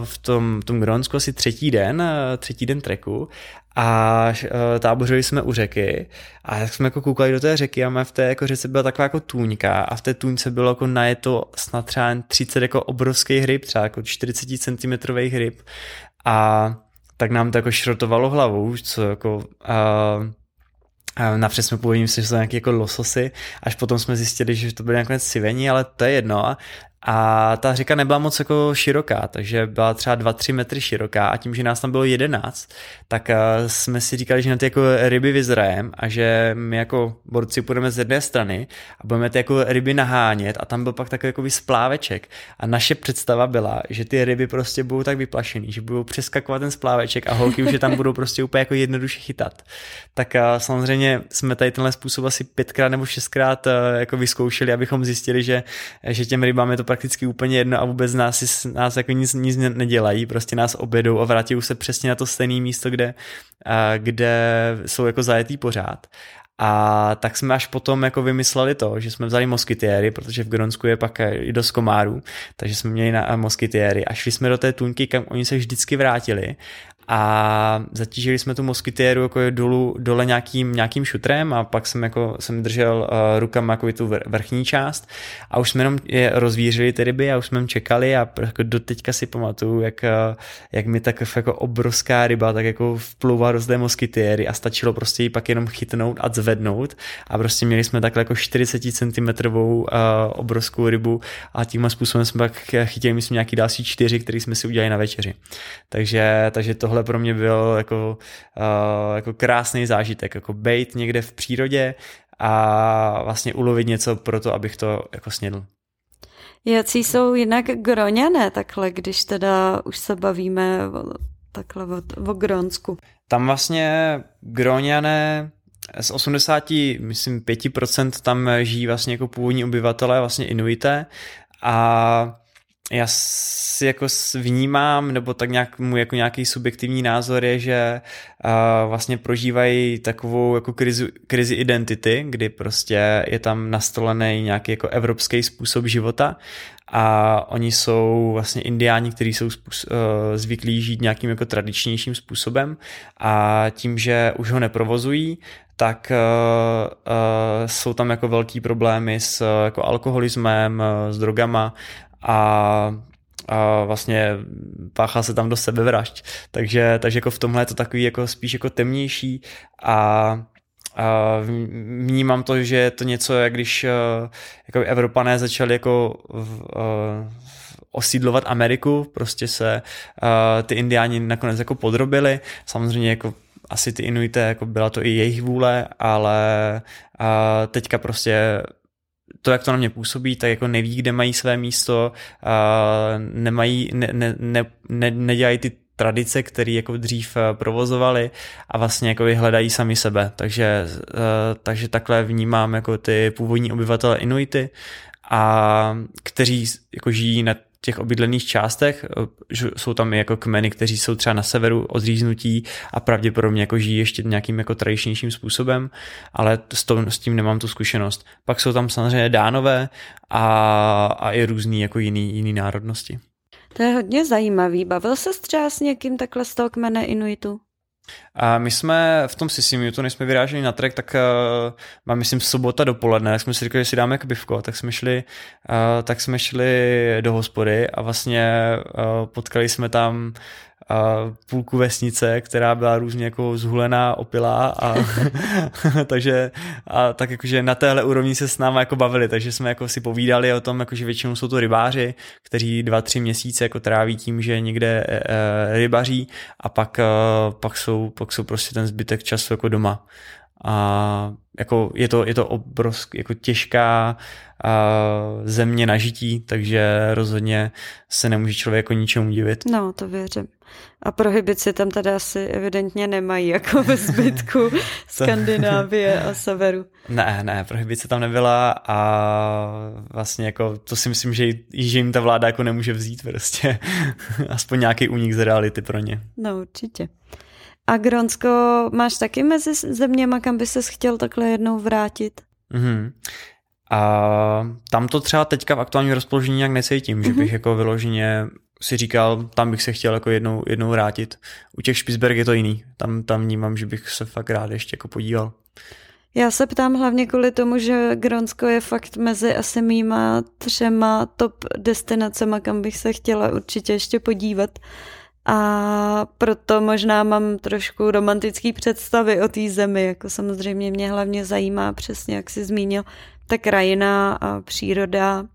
v tom, tom Gronsku asi třetí den, třetí den treku a tábořili jsme u řeky a tak jsme jako koukali do té řeky a v té jako řece byla taková jako tůňka a v té tůňce bylo jako najeto snad třeba 30 jako obrovský hryb, třeba jako 40 cm hryb a tak nám to jako šrotovalo hlavou, co jako uh, Napřed jsme původně mysleli, že jsou nějaké jako lososy, až potom jsme zjistili, že to byly nakonec sivení, ale to je jedno. A ta řeka nebyla moc jako široká, takže byla třeba 2-3 metry široká a tím, že nás tam bylo 11, tak eh, jsme si říkali, že na ty jako ryby vyzrajem a že my jako borci půjdeme z jedné strany a budeme ty jako ryby nahánět a tam byl pak takový jako spláveček a naše představa byla, že ty ryby prostě budou tak vyplašený, že budou přeskakovat ten spláveček a holky už je tam budou prostě úplně jako jednoduše chytat. Tak eh, samozřejmě jsme tady tenhle způsob asi pětkrát nebo šestkrát eh, jako vyzkoušeli, abychom zjistili, že, že těm rybám je to prakticky úplně jedno a vůbec nás, nás jako nic, nic nedělají, prostě nás objedou a vrátí se přesně na to stejné místo, kde, kde jsou jako zajetý pořád. A tak jsme až potom jako vymysleli to, že jsme vzali moskytiéry, protože v Gronsku je pak i dost komárů, takže jsme měli na moskytiéry a šli jsme do té tuňky, kam oni se vždycky vrátili a zatížili jsme tu moskytiéru jako dolů, dole nějakým, nějakým šutrem a pak jsem jako jsem držel uh, rukama jako tu vrchní část a už jsme jenom je rozvířili ty ryby a už jsme jim čekali a jako do teďka si pamatuju, jak, uh, jak mi tak jako obrovská ryba tak jako vplouvá do té moskytiéry a stačilo prostě ji pak jenom chytnout a zvednout a prostě měli jsme takhle jako 40 cm uh, obrovskou rybu a tímhle způsobem jsme pak chytili myslím nějaký další čtyři, který jsme si udělali na večeři. Takže, takže tohle tohle pro mě byl jako, uh, jako krásný zážitek, jako bejt někde v přírodě a vlastně ulovit něco pro to, abych to jako snědl. Jací jsou jinak groňané takhle, když teda už se bavíme takhle o, o Grónsku? Tam vlastně groňané z 80, myslím 5% tam žijí vlastně jako původní obyvatelé, vlastně Inuité a já si jako vnímám, nebo tak nějak můj jako nějaký subjektivní názor je, že uh, vlastně prožívají takovou jako krizi, krizi identity, kdy prostě je tam nastolený nějaký jako evropský způsob života a oni jsou vlastně indiáni, kteří jsou způsob, uh, zvyklí žít nějakým jako tradičnějším způsobem a tím, že už ho neprovozují, tak uh, uh, jsou tam jako velký problémy s uh, jako alkoholismem, s drogama a a vlastně páchá se tam do sebevražd. Takže, takže jako v tomhle je to takový jako spíš jako temnější. A, a vnímám to, že je to něco, jak když jako Evropané začali jako v, osídlovat Ameriku, prostě se ty indiáni nakonec jako podrobili, samozřejmě jako asi ty Inuité, jako byla to i jejich vůle, ale teďka prostě to, jak to na mě působí, tak jako neví, kde mají své místo, nemají, ne, ne, ne, ne, nedělají ty tradice, které jako dřív eh, provozovali a vlastně jako hledají sami sebe. Takže, eh, takže takhle vnímám jako ty původní obyvatele Inuity a kteří jako žijí na těch obydlených částech. Eh, jsou tam i jako kmeny, kteří jsou třeba na severu odříznutí a pravděpodobně jako žijí ještě nějakým jako tradičnějším způsobem, ale s, to, s tím nemám tu zkušenost. Pak jsou tam samozřejmě dánové a, a i různý jako jiný, jiný národnosti. To je hodně zajímavý. Bavil se třeba s někým takhle z toho kmene Inuitu? A my jsme v tom Sisimiutu, než jsme vyráželi na trek, tak uh, mám myslím sobota dopoledne, tak jsme si říkali, že si dáme pivko, tak jsme šli, uh, tak jsme šli do hospody a vlastně uh, potkali jsme tam a půlku vesnice, která byla různě jako zhulená, opilá a <laughs> takže a tak jakože na téhle úrovni se s náma jako bavili, takže jsme jako si povídali o tom, jako že většinou jsou to rybáři, kteří dva, tři měsíce jako tráví tím, že někde e, e, rybaří a pak, e, pak, jsou, pak jsou prostě ten zbytek času jako doma. A jako je to, je to obrovsk, jako těžká uh, země na žití, takže rozhodně se nemůže člověk jako ničemu divit. No, to věřím. A prohibici tam teda asi evidentně nemají, jako ve zbytku <laughs> Skandinávie a severu. Ne, ne, prohibice tam nebyla a vlastně jako to si myslím, že, že jim ta vláda jako nemůže vzít prostě. <laughs> Aspoň nějaký únik z reality pro ně. No, určitě. A Gronsko máš taky mezi zeměma, kam by ses chtěl takhle jednou vrátit? Mm-hmm. A tam to třeba teďka v aktuálním rozpoložení nějak necítím, mm-hmm. že bych mhm. jako vyloženě si říkal, tam bych se chtěl jako jednou, jednou vrátit. U těch Spitsberg je to jiný. Tam, tam vnímám, že bych se fakt rád ještě jako podíval. Já se ptám hlavně kvůli tomu, že Gronsko je fakt mezi asi mýma třema top destinacema, kam bych se chtěla určitě ještě podívat. A proto možná mám trošku romantický představy o té zemi, jako samozřejmě mě hlavně zajímá přesně, jak jsi zmínil, ta krajina a příroda,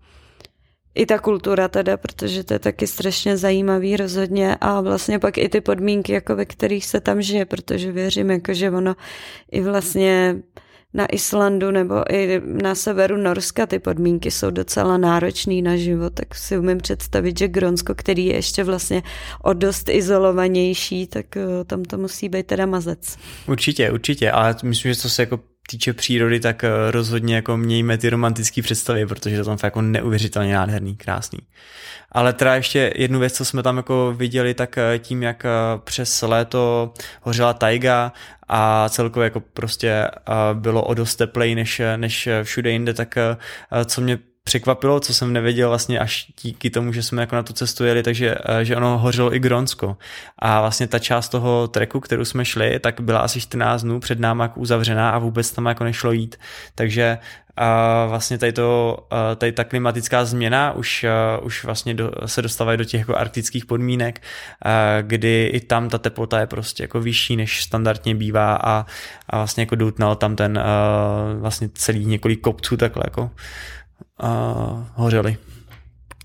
i ta kultura teda, protože to je taky strašně zajímavý rozhodně a vlastně pak i ty podmínky, jako ve kterých se tam žije, protože věřím, jako že ono i vlastně na Islandu nebo i na severu Norska ty podmínky jsou docela náročné na život, tak si umím představit, že Gronsko, který je ještě vlastně o dost izolovanější, tak eh, tam to musí být teda mazec. Určitě, určitě, ale myslím, že to se jako týče přírody, tak eh, rozhodně jako mějme ty romantické představy, protože to tam fakt jako neuvěřitelně nádherný, krásný. Ale teda ještě jednu věc, co jsme tam jako viděli, tak eh, tím, jak eh, přes léto hořela tajga a celkově jako prostě bylo o dost teplej než, než všude jinde, tak co mě překvapilo, co jsem nevěděl vlastně až díky tomu, že jsme jako na tu cestu jeli, takže eh, že ono hořelo i Gronsko. A vlastně ta část toho treku, kterou jsme šli, tak byla asi 14 dnů před náma jako uzavřená a vůbec tam jako nešlo jít. Takže a vlastně tady, to, eh, tady ta klimatická změna už, eh, už vlastně do, se dostávají do těch jako arktických podmínek, kdy i tam ta teplota je prostě jako vyšší, než standardně bývá a, a vlastně jako doutnal tam ten vlastně celý několik kopců takhle jako uh, hořely.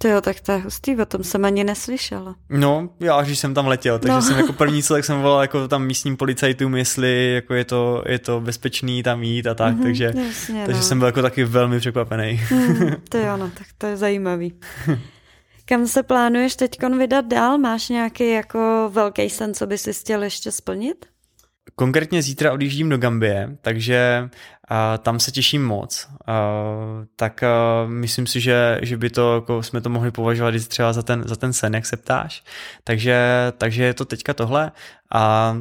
To jo, tak to je hustý, o tom jsem ani neslyšela. No, já když jsem tam letěl, takže no. jsem jako první <laughs> co, tak jsem volal jako tam místním policajtům, jestli jako je to, je to bezpečný tam jít a tak, mm-hmm, takže, jasně, takže no. jsem byl jako taky velmi překvapený. Mm, <laughs> to jo, no, tak to je zajímavý. <laughs> Kam se plánuješ teď vydat dál? Máš nějaký jako velký sen, co bys si chtěl ještě splnit? Konkrétně zítra odjíždím do Gambie, takže a tam se těším moc. A, tak a, myslím si, že, že by to, jako jsme to mohli považovat třeba za ten, za ten sen, jak se ptáš. Takže, takže je to teďka tohle. A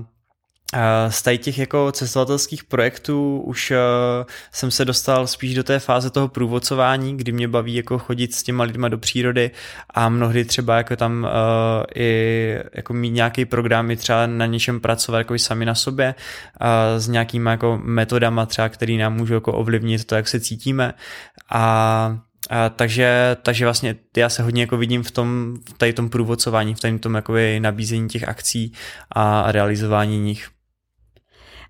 z tady těch jako cestovatelských projektů už uh, jsem se dostal spíš do té fáze toho průvodcování, kdy mě baví jako chodit s těma lidma do přírody a mnohdy třeba jako tam uh, i jako mít nějaký program, i třeba na něčem pracovat jako sami na sobě s nějakýma jako metodama třeba, který nám můžou jako ovlivnit to, jak se cítíme a a, takže, takže vlastně já se hodně jako vidím v tom, v tady tom průvodcování, v tady tom jakoby nabízení těch akcí a realizování nich.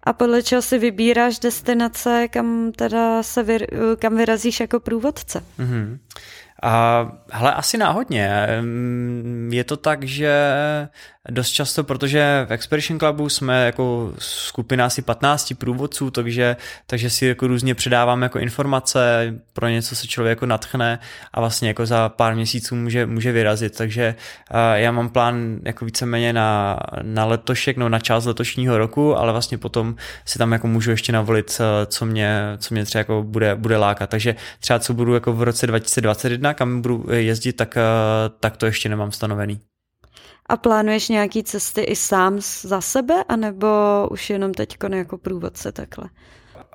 A podle čeho si vybíráš destinace, kam teda se vy, kam vyrazíš jako průvodce? Mm-hmm. A hele, asi náhodně. Je to tak, že dost často, protože v Expedition Clubu jsme jako skupina asi 15 průvodců, takže, takže si jako různě předáváme jako informace, pro něco se člověk jako natchne a vlastně jako za pár měsíců může, může vyrazit, takže já mám plán jako víceméně na, na letošek, no na část letošního roku, ale vlastně potom si tam jako můžu ještě navolit, co mě, co mě třeba jako bude, bude lákat, takže třeba co budu jako v roce 2021, kam budu jezdit, tak, tak to ještě nemám stanovený. A plánuješ nějaký cesty i sám za sebe, anebo už jenom teď jako průvodce takhle?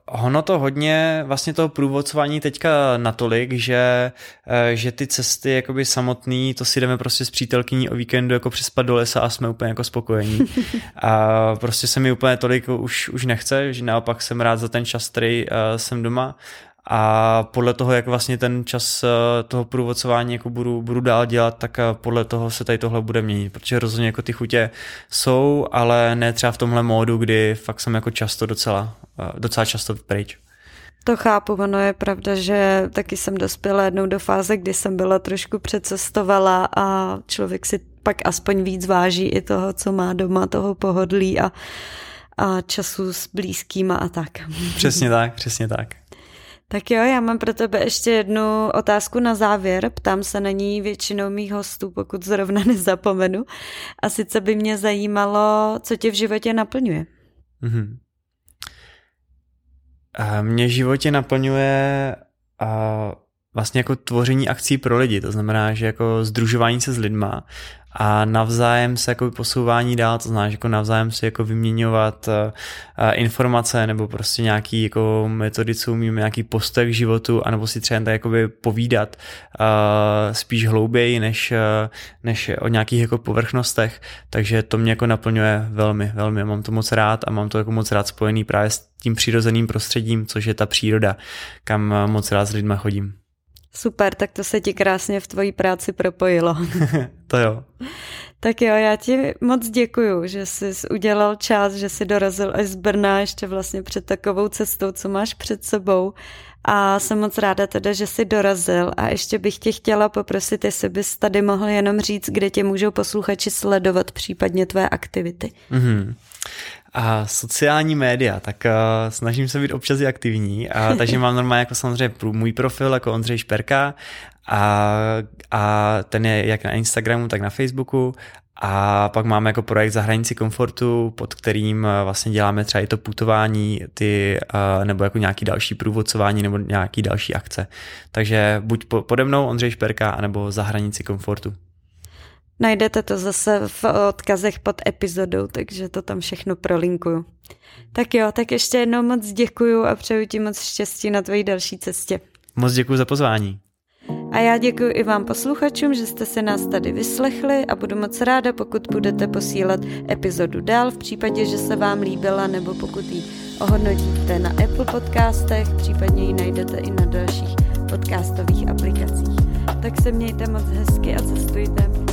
Ono to hodně vlastně toho průvodcování teďka natolik, že, eh, že ty cesty jakoby samotný, to si jdeme prostě s přítelkyní o víkendu jako přespat do lesa a jsme úplně jako spokojení. <laughs> A prostě se mi úplně tolik už, už nechce, že naopak jsem rád za ten čas, který uh, jsem doma a podle toho, jak vlastně ten čas eh, toho průvodcování jako budu, budu dál dělat, tak eh, podle toho se tady tohle bude měnit, protože rozhodně jako ty chutě jsou, ale ne třeba v tomhle módu, kdy fakt jsem jako často docela, eh, docela často pryč. To chápu, ono je pravda, že taky jsem dospěla jednou do fáze, kdy jsem byla trošku přecestovala a člověk si pak aspoň víc váží i toho, co má doma, toho pohodlí a, a času s blízkýma a tak. Přesně tak, přesně tak. Tak jo, já mám pro tebe ještě jednu otázku na závěr. Ptám se na ní většinou mých hostů, pokud zrovna <laughs> nezapomenu. A sice by mě zajímalo, co tě v životě naplňuje. Mm-hmm. A mě v životě naplňuje a vlastně jako tvoření akcí pro lidi, to znamená, že jako združování se s lidma a navzájem se jako posouvání dál, to znamená, že jako navzájem si jako vyměňovat uh, informace nebo prostě nějaký jako metody, co umíme, nějaký postoj k životu, anebo si třeba tak jakoby povídat uh, spíš hlouběji než, než o nějakých jako povrchnostech, takže to mě jako naplňuje velmi, velmi, mám to moc rád a mám to jako moc rád spojený právě s tím přirozeným prostředím, což je ta příroda, kam moc rád s lidma chodím. Super, tak to se ti krásně v tvojí práci propojilo. <laughs> <laughs> to jo. Tak jo, já ti moc děkuju, že jsi udělal čas, že jsi dorazil až z Brna ještě vlastně před takovou cestou, co máš před sebou. A jsem moc ráda teda, že jsi dorazil a ještě bych tě chtěla poprosit, jestli bys tady mohl jenom říct, kde tě můžou posluchači sledovat, případně tvé aktivity. Mm-hmm. A sociální média, tak uh, snažím se být občas i aktivní, a, <laughs> takže mám normálně jako samozřejmě můj profil jako Ondřej Šperka a, a ten je jak na Instagramu, tak na Facebooku a pak máme jako projekt za hranici komfortu, pod kterým eh, vlastně děláme třeba i to putování, ty, eh, nebo jako nějaký další průvodcování nebo nějaký další akce. Takže buď pode mnou Ondřej Šperka, anebo za hranici komfortu. Najdete to zase v odkazech pod epizodou, takže to tam všechno prolinkuju. Tak jo, tak ještě jednou moc děkuju a přeju ti moc štěstí na tvojí další cestě. Moc děkuji za pozvání. A já děkuji i vám posluchačům, že jste se nás tady vyslechli a budu moc ráda, pokud budete posílat epizodu dál v případě, že se vám líbila nebo pokud ji ohodnotíte na Apple podcastech, případně ji najdete i na dalších podcastových aplikacích. Tak se mějte moc hezky a cestujte.